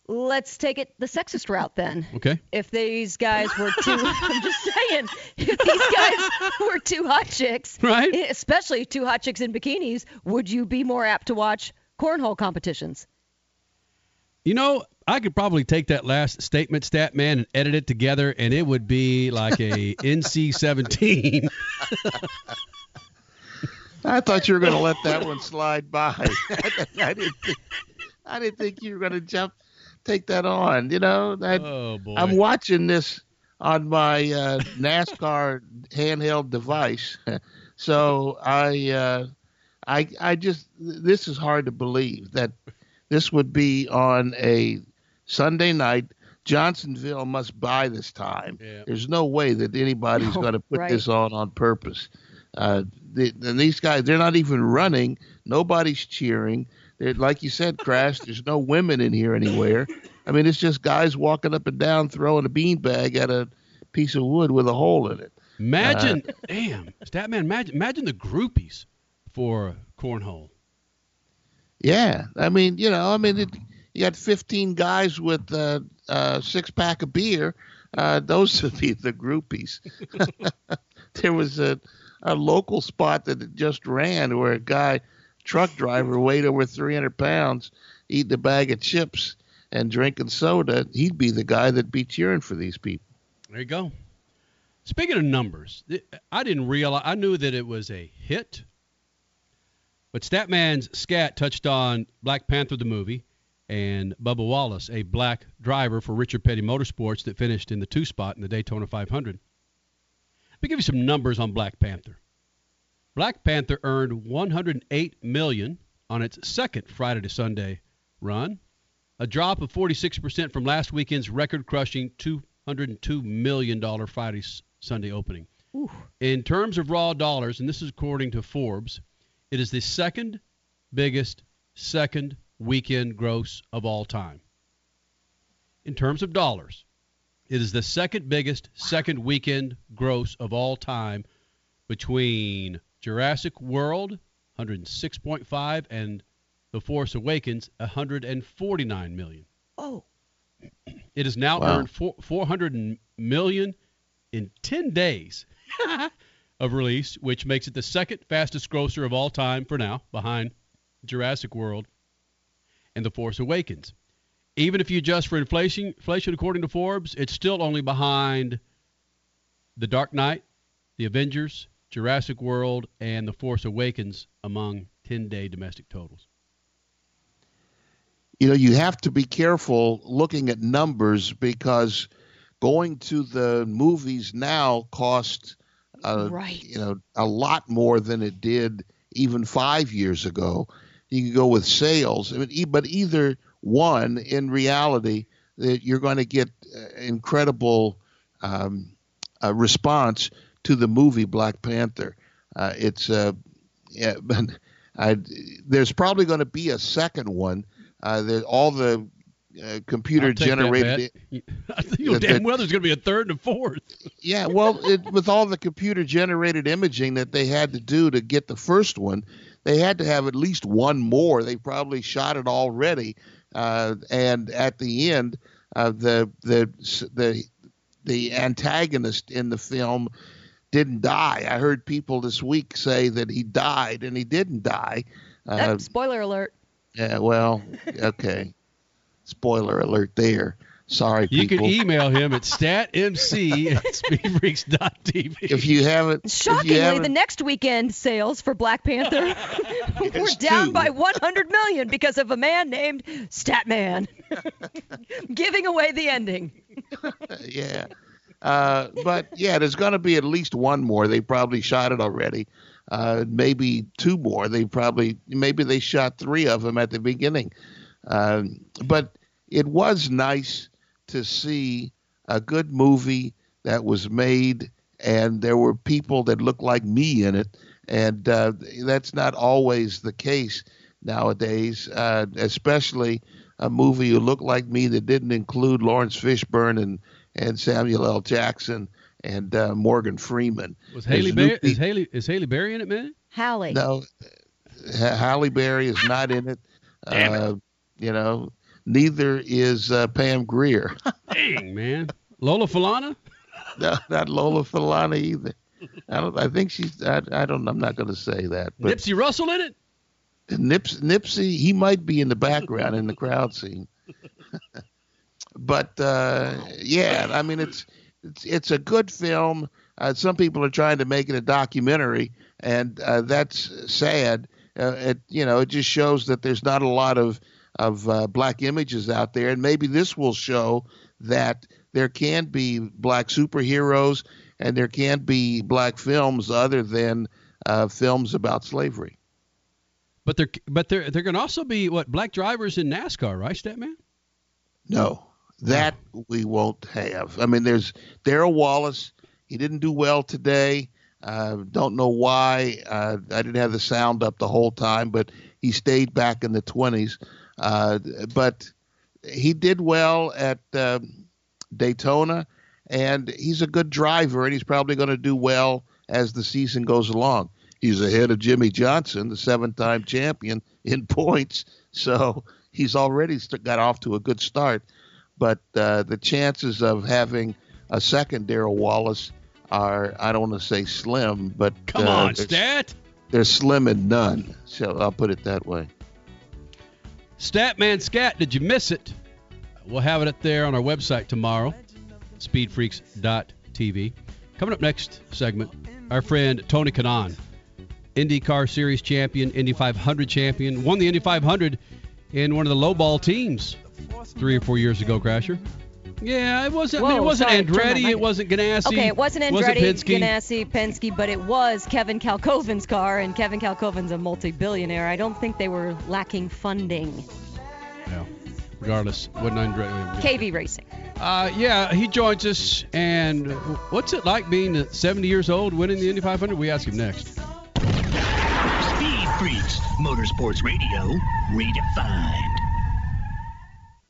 S2: Let's take it the sexist route then.
S1: Okay.
S2: If these guys were two, I'm just saying, if these guys were two hot chicks,
S1: right?
S2: Eh, especially two hot chicks in bikinis, would you be more apt to watch cornhole competitions?
S1: You know, I could probably take that last statement, stat man, and edit it together, and it would be like a NC-17.
S3: I thought you were going to let that one slide by. I didn't think, I didn't think you were going to jump, take that on. You know, that,
S1: Oh, boy.
S3: I'm watching this on my uh, NASCAR handheld device, so I, uh, I, I just this is hard to believe that this would be on a Sunday night. Johnsonville must buy this time. There's no way that anybody's
S2: No,
S3: going to put
S2: right.
S3: this on on purpose. Uh, the, and these guys, they're not even running. Nobody's cheering. They're, like you said, Crash, there's no women in here anywhere. I mean, it's just guys walking up and down throwing a beanbag at a piece of wood with a hole in it.
S1: Imagine,
S3: Uh,
S1: damn, stat man, imagine, imagine the groupies for cornhole.
S3: Yeah, I mean, you know, I mean, it, you got 15 guys with uh, a six pack of beer. Uh, those would be the groupies. there was a, a local spot that just ran where a guy, truck driver, weighed over 300 pounds, eating a bag of chips and drinking soda. He'd be the guy that'd be cheering for these people.
S1: There you go. Speaking of numbers, I didn't realize. I knew that it was a hit, but Statman's scat touched on Black Panther the movie and Bubba Wallace, a black driver for Richard Petty Motorsports that finished in the two spot in the Daytona 500. Let me give you some numbers on Black Panther. Black Panther earned 108 million on its second Friday to Sunday run, a drop of 46% from last weekend's record-crushing 202 million dollar Friday Sunday opening. In terms of raw dollars, and this is according to Forbes, it is the second biggest second weekend gross of all time. In terms of dollars, it is the second biggest second weekend gross of all time between Jurassic World 106.5 and The Force Awakens 149 million.
S2: Oh.
S1: It has now
S3: Wow.
S1: earned four, 400 million in 10 days of release, which makes it the second fastest grosser of all time for now, behind Jurassic World and The Force Awakens. Even if you adjust for inflation, inflation according to Forbes, it's still only behind The Dark Knight, The Avengers, Jurassic World, and The Force Awakens among 10-day domestic totals.
S3: you know you have to be careful looking at numbers because going to the movies now costs uh,
S2: Right.
S3: you know a lot more than it did even five years ago you can go with sales but either one in reality that you're going to get uh, incredible um, uh, response to the movie black panther uh, it's uh, yeah, I, there's probably going to be a second one. Uh, there, all the uh, computer
S1: that
S3: generated.
S1: I think you know damn
S3: that-
S1: well there's going to be a third and a fourth.
S3: Yeah, well, it, with all the computer generated imaging that they had to do to get the first one, they had to have at least one more. They probably shot it already, uh, and at the end, uh, the the the the antagonist in the film didn't die. I heard people this week say that he died, and he didn't die. Uh,
S2: spoiler alert.
S3: yeah, well, okay. Spoiler alert there. Sorry,
S1: You
S3: people.
S1: can email him at statmc at speedfreaks.tv.
S3: if you haven't, if you
S2: Shockingly,
S3: haven't,
S2: the next weekend sales for Black Panther were down
S3: two.
S2: by 100 million because of a man named Statman giving away the ending.
S3: yeah. Uh, but yeah, there's going to be at least one more. They probably shot it already. Uh, maybe two more. They probably maybe they shot three of them at the beginning. Um, but it was nice to see a good movie that was made, and there were people that looked like me in it, and uh, that's not always the case nowadays, uh, especially a movie who looked like me that didn't include Laurence Fishburne and and Samuel L. Jackson and uh, Morgan Freeman.
S1: Was Haley
S3: There's new
S1: is Haley is Haley Berry in it, man?
S2: Hallie.
S3: no, Ha- Halle Berry is not in it.
S1: Damn it.
S3: Uh, you know, neither is uh, Pam Grier.
S1: Dang, man. Lola Falana?
S3: no, not Lola Falana either. I don't. I think she's. I, I don't. I'm not going to say that. But
S1: Nipsey Russell in it?
S3: Nips, Nipsey, he might be in the background in the crowd scene. but uh, yeah, I mean, it's it's it's a good film. Uh, some people are trying to make it a documentary, and uh, that's sad. Uh, it you know it just shows that there's not a lot of of uh, black images out there, and maybe this will show that there can be black superheroes and there can be black films other than uh, films about slavery.
S1: But they're but they're going to also be what black drivers in NASCAR, right, Statman?
S3: No, that we won't have. I mean, there's Darrell Wallace. He didn't do well today. Uh, don't know why. Uh, I didn't have the sound up the whole time, but he stayed back in the 20s. Uh, but he did well at uh, Daytona, and he's a good driver, and he's probably going to do well as the season goes along. He's ahead of Jimmie Johnson, the seven-time champion, in points. So he's already got off to a good start. But uh, the chances of having a second Darrell Wallace are, I don't want to say slim, but
S1: Come
S3: uh,
S1: on, Stat.
S3: They're slim and none. So I'll put it that way.
S1: Statman Scat, did you miss it? We'll have it up there on our website tomorrow, speedfreaks.tv. Coming up next segment, our friend Tony Kanaan, IndyCar Series champion, Indy 500 champion, won the Indy 500 in one of the lowball teams three or four years ago, Crasher. Yeah, it wasn't. I mean, it wasn't
S2: sorry,
S1: Andretti. It wasn't Ganassi.
S2: Okay, it wasn't Andretti,
S1: Wasn't
S2: Ganassi, Penske, but it was Kevin Kalkhoven's car, and Kevin Kalkhoven's a multi-billionaire. I don't think they were lacking funding.
S1: Yeah. Regardless, wasn't Andretti.
S2: KV Racing.
S1: Uh, yeah, he joins us. And what's it like being 70 years old, winning the Indy 500? We ask him next.
S4: Speed Freaks, Motorsports Radio, redefined.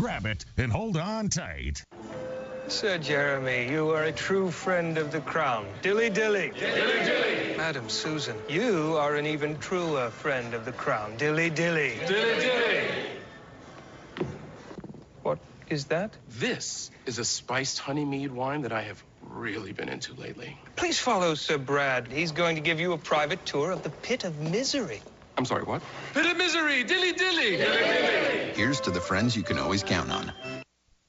S24: Grab it and hold on tight.
S5: Sir Jeremy, you are a true friend of the crown. Dilly dilly. Dilly dilly. Madam Susan, you are an even truer friend of the crown. Dilly dilly. Dilly dilly. What is that?
S16: This is a spiced honey mead wine that I have really been into lately.
S5: Please follow Sir Brad. He's going to give you a private tour of the pit of misery.
S16: I'm sorry, what?
S5: Pit of misery. Dilly dilly.
S17: Here's to the friends you can always count on.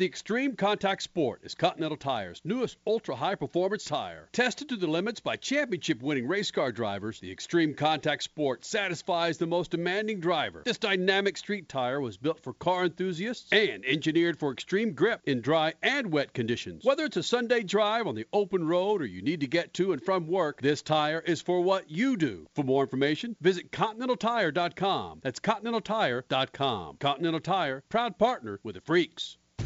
S1: The Extreme Contact Sport is Continental Tire's newest ultra high performance tire. Tested to the limits by championship winning race car drivers, the Extreme Contact Sport satisfies the most demanding driver. This dynamic street tire was built for car enthusiasts and engineered for extreme grip in dry and wet conditions. Whether it's a Sunday drive on the open road or you need to get to and from work, this tire is for what you do. For more information, visit ContinentalTire.com. That's ContinentalTire.com. Continental Tire, proud partner with the Freaks.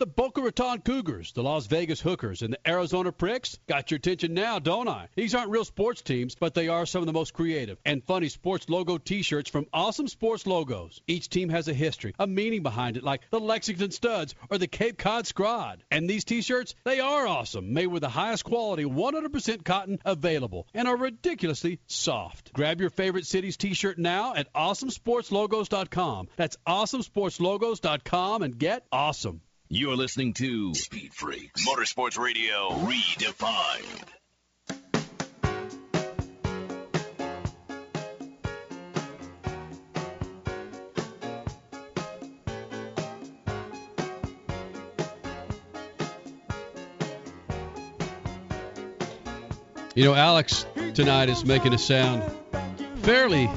S1: The Boca Raton Cougars, the Las Vegas Hookers, and the Arizona Pricks got your attention now, don't I? These aren't real sports teams, but they are some of the most creative and funny sports logo t-shirts from Awesome Sports Logos. Each team has a history, a meaning behind it, like the Lexington Studs or the Cape Cod Scrod. And these t-shirts, they are awesome, made with the highest quality 100% cotton available, and are ridiculously soft. Grab your favorite city's t-shirt now at awesomesportslogos.com. That's awesomesportslogos.com and get awesome.
S4: You're listening to Speed Freaks Motorsports Radio Redefined.
S1: You know, Alex tonight is making a sound fairly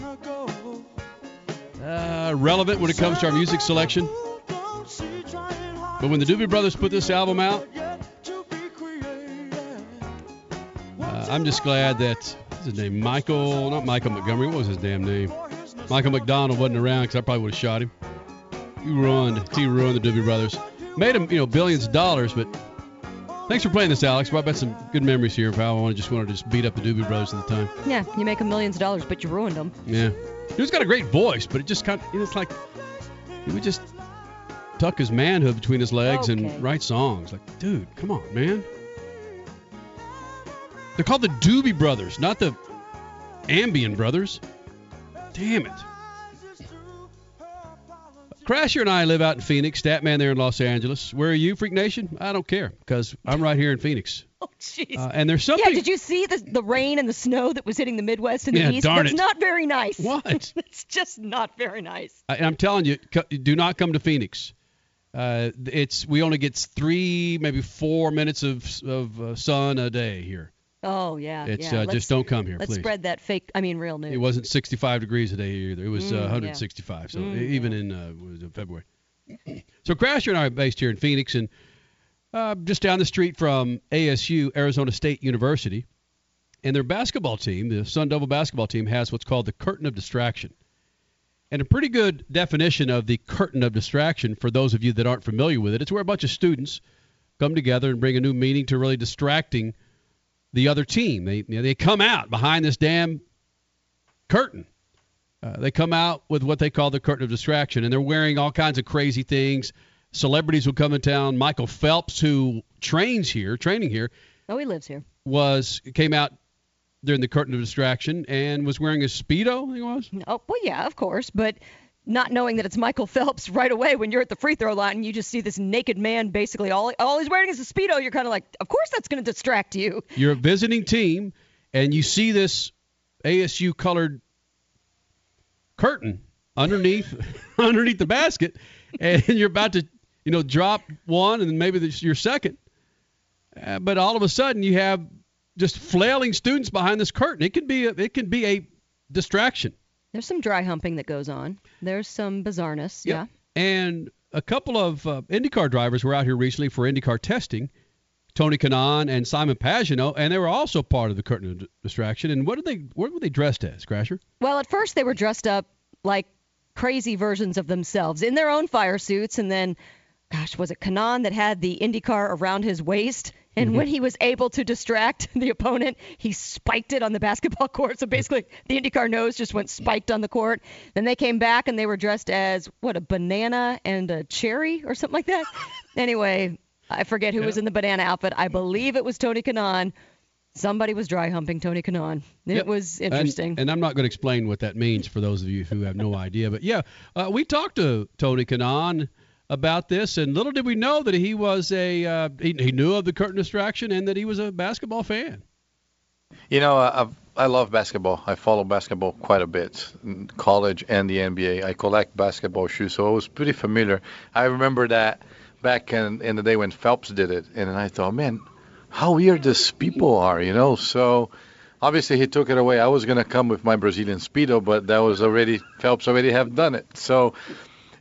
S1: uh, relevant when it comes to our music selection. But when the Doobie Brothers put this album out, uh, I'm just glad that what's his name, Michael, not Michael Montgomery. What was his damn name? Michael McDonald wasn't around because I probably would have shot him. He ruined, he ruined the Doobie Brothers. Made him, you know, billions of dollars. But thanks for playing this, Alex. Brought back some good memories here, pal. I want to just want to just beat up the Doobie Brothers at the time.
S2: Yeah, you make a millions of dollars, but you ruined them.
S1: Yeah, he's got a great voice, but it just kind of, it's like he would just tuck his manhood between his legs
S2: Okay.
S1: and write songs. Like, dude, come on, man. They're called the Doobie Brothers, not the Ambien Brothers. Damn it. Crasher and I live out in Phoenix, Statman there in Los Angeles. Where are you, Freak Nation? I don't care because I'm right here in Phoenix.
S2: Oh, jeez.
S1: Uh, and there's something.
S2: Yeah, did you see the the rain and the snow that was hitting the Midwest and the
S1: Yeah,
S2: East?
S1: darn
S2: That's
S1: it.
S2: not very nice.
S1: What?
S2: it's just not very nice.
S1: I, I'm telling you, co- do not come to Phoenix. Uh, it's we only get three, maybe four minutes of of uh, sun a day here.
S2: Oh yeah.
S1: It's,
S2: yeah.
S1: uh, just don't come here,
S2: Let's
S1: please.
S2: spread that fake. I mean, real news.
S1: It wasn't 65 degrees a day either. It was
S2: Mm,
S1: uh,
S2: yeah.
S1: 165. So
S2: Mm,
S1: even in uh, February. so Crasher and I are based here in Phoenix and uh, just down the street from ASU, Arizona State University. And their basketball team, the Sun Devil basketball team, has what's called the curtain of distraction. And a pretty good definition of the curtain of distraction for those of you that aren't familiar with it, it's where a bunch of students come together and bring a new meaning to really distracting the other team. They you know, they come out behind this damn curtain. Uh, they come out with what they call the curtain of distraction, and they're wearing all kinds of crazy things. Celebrities will come in town. Michael Phelps, who trains here, training here,
S2: Oh, he lives here.
S1: was came out during the curtain of distraction and was wearing a speedo. I think it was.
S2: Oh, well, yeah, of course, but not knowing that it's Michael Phelps right away when you're at the free throw line and you just see this naked man basically all all he's wearing is a speedo. You're kind of like, of course that's going to distract you.
S1: You're a visiting team, and you see this ASU colored curtain underneath underneath the basket, and you're about to you know drop one, and maybe this your second. Uh, but all of a sudden, you have just flailing students behind this curtain. It can be a, it can be a distraction.
S2: There's some dry humping that goes on. There's some bizarreness.
S1: Yep.
S2: Yeah.
S1: And a couple of uh, IndyCar drivers were out here recently for IndyCar testing. Tony Kanaan and Simon Pagenaud, and they were also part of the curtain of distraction. And what did they? What were they dressed as, Crasher?
S2: Well, at first they were dressed up like crazy versions of themselves in their own fire suits, and then, gosh, was it Kanaan that had the IndyCar around his waist? And when he was able to distract the opponent, he spiked it on the basketball court. So basically, the IndyCar nose just went spiked on the court. Then they came back and they were dressed as what a banana and a cherry or something like that. anyway, I forget who
S1: Yeah.
S2: was in the banana outfit. I believe it was Tony Kanaan. Somebody was dry humping Tony Kanaan. It
S1: Yep.
S2: was
S1: And-
S2: interesting.
S1: And, I'm not going to explain what that means for those of you who have no idea. But yeah, uh, we talked to Tony Kanaan about this, and little did we know that he was a uh, he, he knew of the curtain distraction and that he was a basketball fan.
S25: You know, I, I love basketball. I follow basketball quite a bit, college and the NBA. I collect basketball shoes, so I was pretty familiar. I remember that back in, in the day when Phelps did it, and I thought, man, how weird these people are, you know? So obviously he took it away. I was gonna come with my Brazilian speedo, but that was already Phelps already have done it. So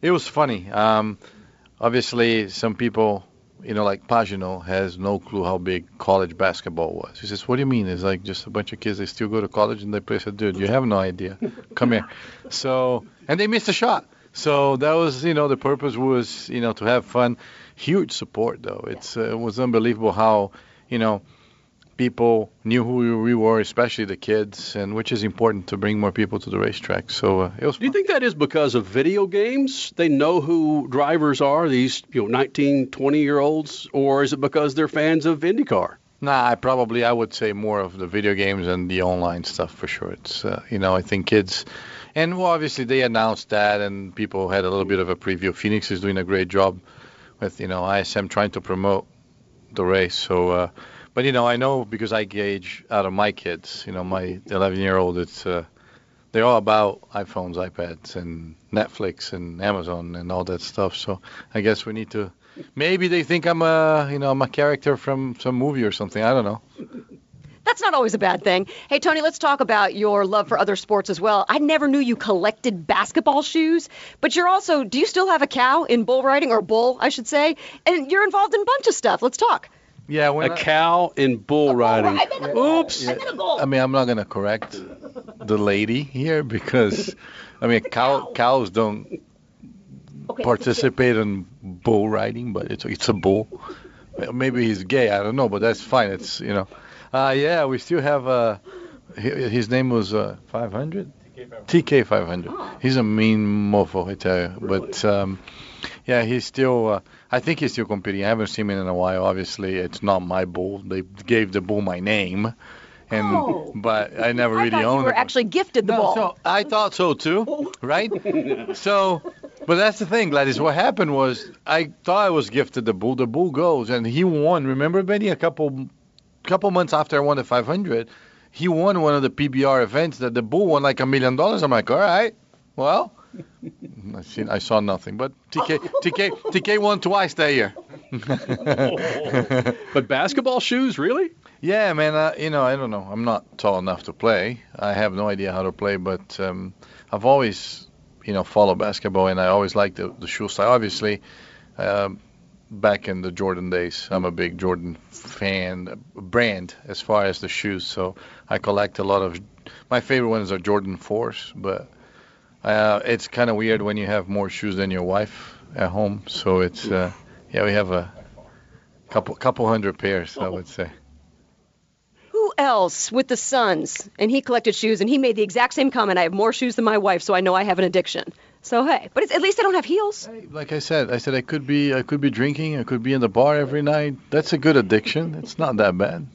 S25: it was funny. Um, obviously, some people, you know, like Pagenaud has no clue how big college basketball was. He says, "What do you mean? It's like just a bunch of kids. They still go to college and they play." I said, "Dude, you have no idea. Come here." So and they missed a shot. So that was, you know, the purpose was, you know, to have fun. Huge support though. It's uh, it was unbelievable how, you know, people knew who we were, especially the kids, and which is important to bring more people to the racetrack. So uh, it was
S1: Do you think that is because of video games? They know who drivers are, these you know 19, 20 year olds, or is it because they're fans of IndyCar?
S25: Nah, I probably I would say more of the video games and the online stuff for sure. It's uh, you know I think kids, and well obviously they announced that and people had a little bit of a preview. Phoenix is doing a great job with you know ISM trying to promote the race. So, uh, but you know I know because I gauge out of my kids. You know my 11 year old it's uh, they're all about iPhones, iPads, and Netflix and Amazon and all that stuff. So I guess we need to. Maybe they think I'm a, you know, I'm a character from some movie or something. I don't know.
S26: That's not always a bad thing. Hey, Tony, let's talk about your love for other sports as well. I never knew you collected basketball shoes, but you're also, do you still have a cow in bull riding, or bull, I should say? And you're involved in a bunch of stuff. Let's talk.
S25: Yeah, when
S1: a
S25: I-
S1: cow in bull riding. Oops.
S25: Yeah, I mean, I'm not gonna correct the lady here because, I mean, cow cows don't participate in bull riding, but it's it's a bull. Maybe he's gay. I don't know, but that's fine. It's you know, uh, yeah, we still have uh, his name was uh, 500. TK 500. He's a mean mofo, I tell you. But um, yeah, he's still. Uh, I think he's still competing. I haven't seen him in a while. Obviously, it's not my bull. They gave the bull my name, and
S26: Oh.
S25: but I never
S26: I
S25: really
S26: thought you
S25: owned
S26: were
S25: it.
S26: actually gifted the ball.
S25: So I thought so too, oh. right? so, but that's the thing, Gladys. What happened was I thought I was gifted the bull. The bull goes, and he won. Remember, Benny? A couple, couple months after I won the 500, he won one of the PBR events that the bull won like a million dollars. I'm like, all right, well. I seen, I saw nothing, but TK, TK, TK won twice that year.
S1: but basketball shoes, really?
S25: Yeah, man. Uh, you know, I don't know. I'm not tall enough to play. I have no idea how to play, but um, I've always, you know, followed basketball, and I always liked the, the shoe style. Obviously, um, back in the Jordan days, I'm a big Jordan fan, uh, brand as far as the shoes. So I collect a lot of. My favorite ones are Jordan 4s, but uh, it's kind of weird when you have more shoes than your wife at home. So it's, uh, yeah, we have a couple couple hundred pairs, I would say.
S26: Who else with the sons? And he collected shoes, and he made the exact same comment. I have more shoes than my wife, so I know I have an addiction. So hey, but it's, at least I don't have heels.
S25: like I said, I said I could be I could be drinking, I could be in the bar every night. That's a good addiction. It's not that bad.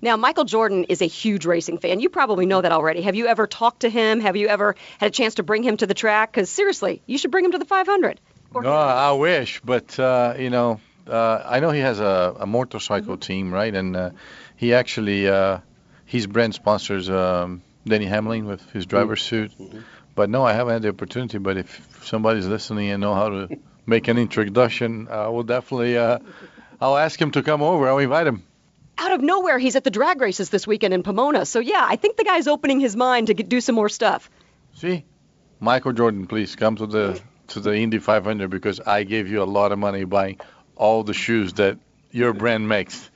S26: Now, Michael Jordan is a huge racing fan. You probably know that already. Have you ever talked to him? Have you ever had a chance to bring him to the track? Because seriously, you should bring him to the 500.
S25: No, I wish, but uh, you know, uh, I know he has a, a motorcycle team, right? And uh, he actually uh, his brand sponsors um, Denny Hamlin with his driver's suit. But no, I haven't had the opportunity. But if somebody's listening and know how to make an introduction, I will definitely. Uh, I'll ask him to come over. I'll invite him.
S26: Out of nowhere, he's at the drag races this weekend in Pomona. So yeah, I think the guy's opening his mind to get, do some more stuff.
S25: See, Michael Jordan, please come to the to the Indy 500 because I gave you a lot of money buying all the shoes that your brand makes.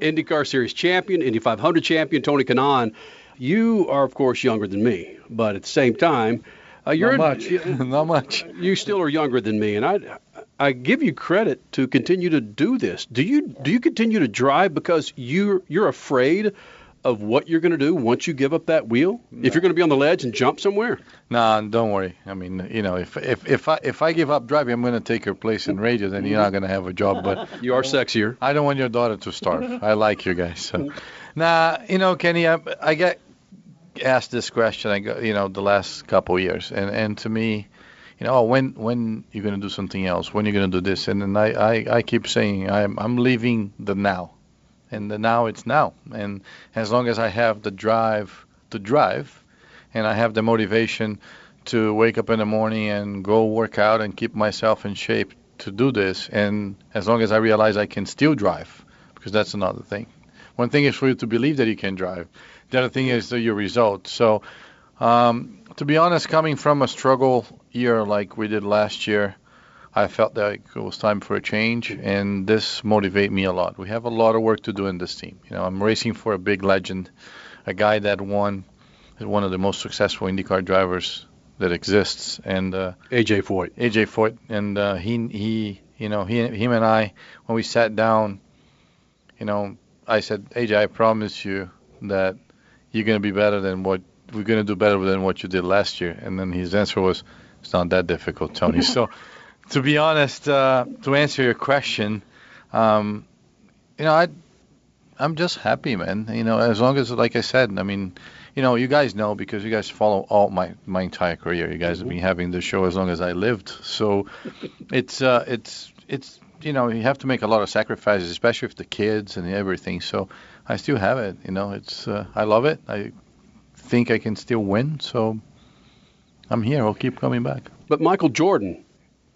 S1: IndyCar Series champion, Indy 500 champion, Tony Kanaan. You are, of course, younger than me, but at the same time, uh, you're
S25: Not much. Not much.
S1: You still are younger than me, and I, I give you credit to continue to do this. Do you do you continue to drive because you you're afraid of what you're going to do once you give up that wheel? If you're going to be on the ledge and jump somewhere?
S25: Nah, don't worry. I mean, you know, if if if I if I give up driving, I'm going to take your place in radio. Then you're not going to have a job. But
S1: you are sexier.
S25: I don't want your daughter to starve. I like you guys. So, nah, you know, Kenny, I, I get asked this question. I got, you know, the last couple of years, and and to me, you know, when when you're to do something else? When you're to do this? And then I I, I keep saying I'm I'm leaving the now, and the now it's now. And as long as I have the drive to drive, and I have the motivation to wake up in the morning and go work out and keep myself in shape to do this, and as long as I realize I can still drive, because that's another thing. One thing is for you to believe that you can drive. The other thing is your result. So, um, to be honest, coming from a struggle year like we did last year, I felt that it was time for a change, and this motivated me a lot. We have a lot of work to do in this team. You know, I'm racing for a big legend, a guy that won, is one of the most successful IndyCar drivers that exists, and uh,
S1: AJ Foyt.
S25: AJ Foyt, and uh, he he you know he him and I when we sat down, you know, I said AJ, I promise you that you're going to be better than what we're going to do better than what you did last year. And then his answer was, it's not that difficult, Tony. so, to be honest, uh, to answer your question, um, you know, I, I'm just happy, man. You know, as long as, like I said, I mean, you know, you guys know because you guys follow all my my entire career. You guys have been having the show as long as I lived. So, it's uh, it's it's you know, you have to make a lot of sacrifices, especially with the kids and everything. So, I still have it. You know, it's uh, I love it. I think I can still win. So I'm here. I'll keep coming back.
S1: But Michael Jordan,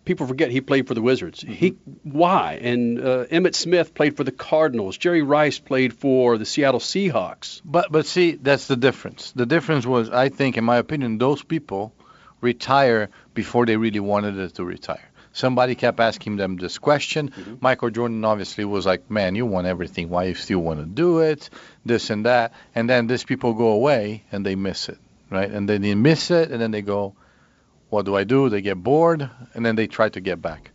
S1: people forget he played for the Wizards. He why? And uh, Emmitt Smith played for the Cardinals. Jerry Rice played for the Seattle Seahawks.
S25: But but see, that's the difference. The difference was, I think, in my opinion, those people retire before they really wanted it to retire. Somebody kept asking them this question.
S1: Mm-hmm.
S25: Michael Jordan obviously was like, "Man, you won everything. Why you still want to do it? This and that." And then these people go away and they miss it, right? And then they miss it, and then they go, "What do I do?" They get bored, and then they try to get back.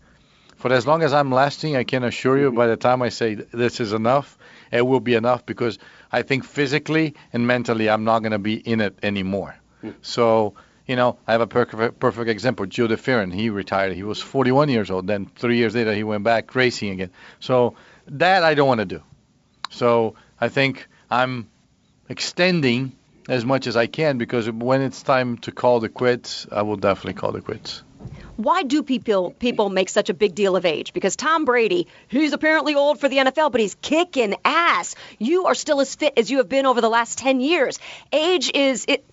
S25: For as long as I'm lasting, I can assure you, by the time I say this is enough, it will be enough because I think physically and mentally I'm not going to be in it anymore. So you know, I have a perfect, perfect example. Joe DeFerrin, he retired. He was 41 years old. Then three years later, he went back racing again. So that I don't want to do. So I think I'm extending as much as I can because when it's time to call the quits, I will definitely call the quits.
S26: Why do people people make such a big deal of age? Because Tom Brady, he's apparently old for the NFL, but he's kicking ass. You are still as fit as you have been over the last 10 years. Age is it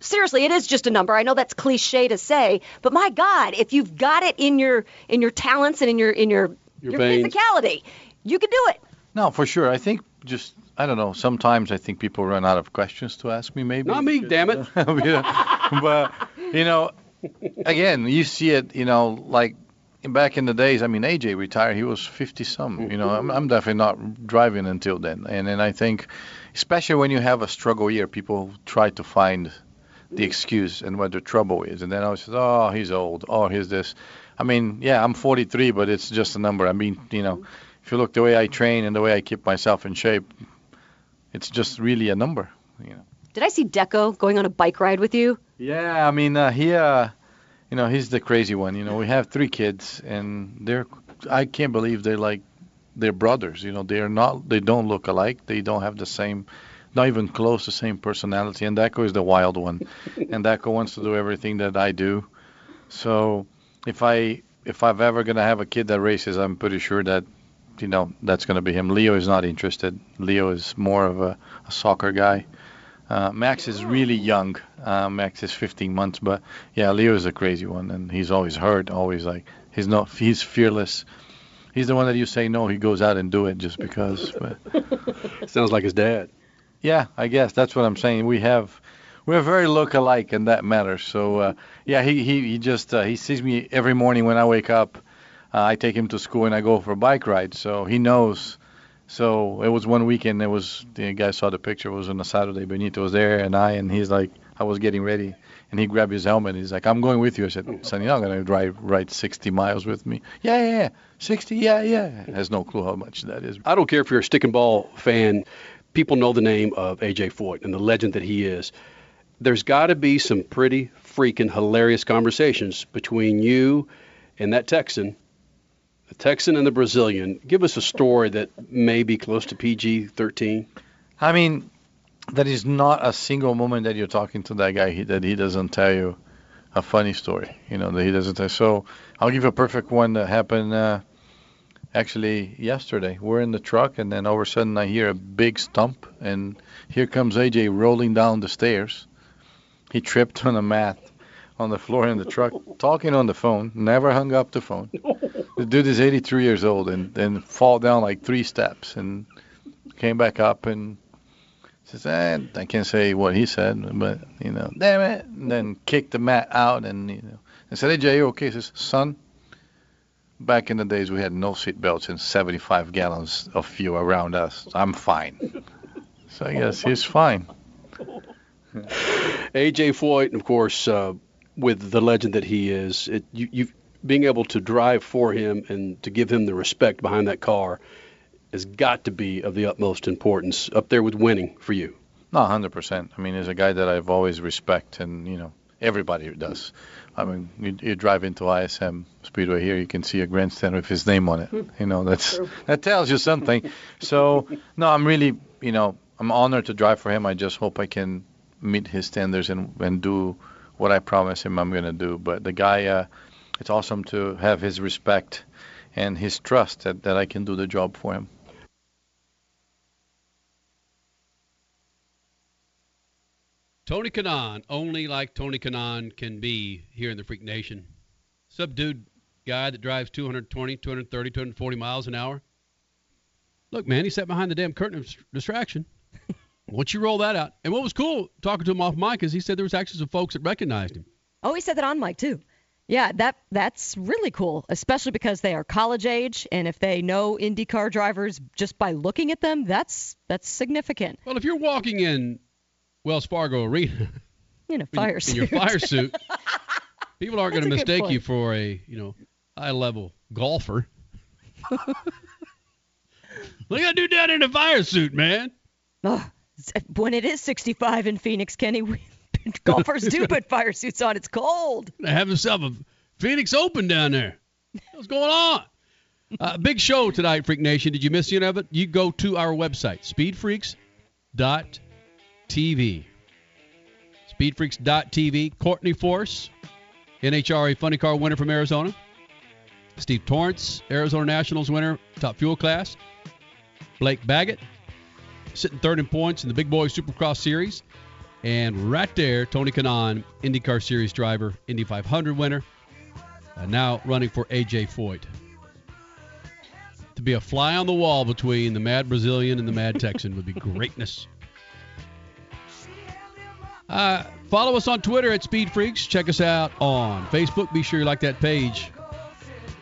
S26: seriously, it is just a number. I know that's cliche to say, but my God, if you've got it in your in your talents and in your in your
S1: Your
S26: your, physicality, you can do it.
S25: No, for sure. I think just I don't know. Sometimes I think people run out of questions to ask me. Maybe
S1: Not me, damn it.
S25: But you know, again, you see it. You know, like back in the days. I mean, AJ retired. He was 50 some. You know, I'm, I'm definitely not driving until then. And then I think, especially when you have a struggle year, people try to find the excuse and what the trouble is. And then I was just, oh, he's old. Oh, he's this. I mean, yeah, I'm 43, but it's just a number. I mean, you know, if you look the way I train and the way I keep myself in shape, it's just really a number. You know.
S26: Did I see Deco going on a bike ride with you?
S25: Yeah, I mean, uh, he, uh, you know, he's the crazy one. You know, we have three kids, and they're, I can't believe they're like, they're brothers. You know, they're not, they don't look alike. They don't have the same, not even close the same personality. And Deco is the wild one, and Deco wants to do everything that I do. So, if I, if I've ever gonna have a kid that races, I'm pretty sure that, you know, that's gonna be him. Leo is not interested. Leo is more of a, a soccer guy. Uh, Max is really young. Uh, Max is 15 months, but yeah, Leo is a crazy one, and he's always hurt, always like he's not, he's fearless. He's the one that you say no, he goes out and do it just because. But
S1: Sounds like his dad.
S25: yeah, I guess that's what I'm saying. We have, we're very look alike, in that matter. So uh, yeah, he he he just uh, he sees me every morning when I wake up. Uh, I take him to school and I go for a bike ride, so he knows. So it was one weekend. It was the guy saw the picture. It was on a Saturday. Benito was there, and I, and he's like, I was getting ready, and he grabbed his helmet. He's like, I'm going with you. I said, Son, you're not gonna drive ride 60 miles with me. Yeah, yeah, yeah. 60. Yeah, yeah. Has no clue how much that is.
S1: I don't care if you're a stick and ball fan. people know the name of AJ Foyt and the legend that he is. There's got to be some pretty freaking hilarious conversations between you and that Texan, the Texan and the Brazilian. Give us a story that may be close to PG 13.
S25: I mean, there is not a single moment that you're talking to that guy that he doesn't tell you a funny story. You know that he doesn't tell. So I'll give you a perfect one that happened uh, actually yesterday. We're in the truck, and then all of a sudden I hear a big stump, and here comes AJ rolling down the stairs. He tripped on a mat on the floor in the truck, talking on the phone. Never hung up the phone. The dude is 83 years old, and then fall down like three steps, and came back up and says, eh, I can't say what he said, but you know, damn it, and then kicked the mat out, and you know, I said, hey Jay, okay? Says, son, back in the days we had no seat belts and 75 gallons of fuel around us. I'm fine. So I guess he's fine.
S1: AJ Foyt, of course, uh, with the legend that he is, it, you, you being able to drive for him and to give him the respect behind that car has got to be of the utmost importance up there with winning for you.
S25: No, 100%. I mean, he's a guy that I've always respect, and you know, everybody does. I mean, you, you drive into ISM Speedway here, you can see a grandstand with his name on it. You know, that's that tells you something. So, no, I'm really, you know, I'm honored to drive for him. I just hope I can meet his standards and and do what I promise him I'm going to do. But the guy, uh, it's awesome to have his respect and his trust that, that I can do the job for him.
S1: Tony Kanaan, only like Tony Kanaan can be here in the Freak Nation. Subdued guy that drives 220, 230, 240 miles an hour. Look, man, he sat behind the damn curtain of distraction. Once you roll that out, and what was cool talking to him off mic is he said there was actually some folks that recognized him.
S2: Oh, he said that on mic too. Yeah, that that's really cool, especially because they are college age, and if they know IndyCar drivers just by looking at them, that's that's significant.
S1: Well, if you're walking in Wells Fargo Arena
S2: in a fire
S1: in
S2: suit,
S1: your fire suit, people aren't going to
S2: That's a good
S1: mistake you for a you know high level golfer. Look at that dude down in a fire suit, man.
S2: Ugh, when it is 65 in Phoenix, Kenny, we, golfers do put fire suits on. It's cold.
S1: They have themselves a Phoenix Open down there. What's going on? Uh, big show tonight, Freak Nation. Did you miss any of it? You go to our website, speedfreaks.tv. Speedfreaks.tv. Courtney Force, NHRA Funny Car winner from Arizona. Steve Torrence, Arizona Nationals winner, top fuel class. Blake Baggett, sitting third in points in the Big Boy Supercross Series. And right there, Tony Kanaan, IndyCar Series driver, Indy 500 winner, uh, now running for AJ Foyt. To be a fly on the wall between the mad Brazilian and the mad Texan would be greatness. Uh, follow us on Twitter at Speed Freaks. Check us out on Facebook. Be sure you like that page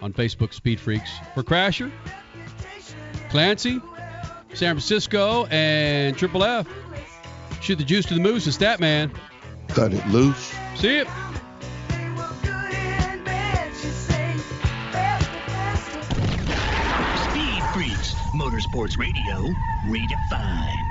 S1: on Facebook, Speed Freaks. For Crasher, Clancy, San Francisco, and Triple F. Shoot the juice to the moose, the stat man.
S3: Cut it loose.
S1: See it.
S4: Speed Freaks, Motorsports Radio, redefined.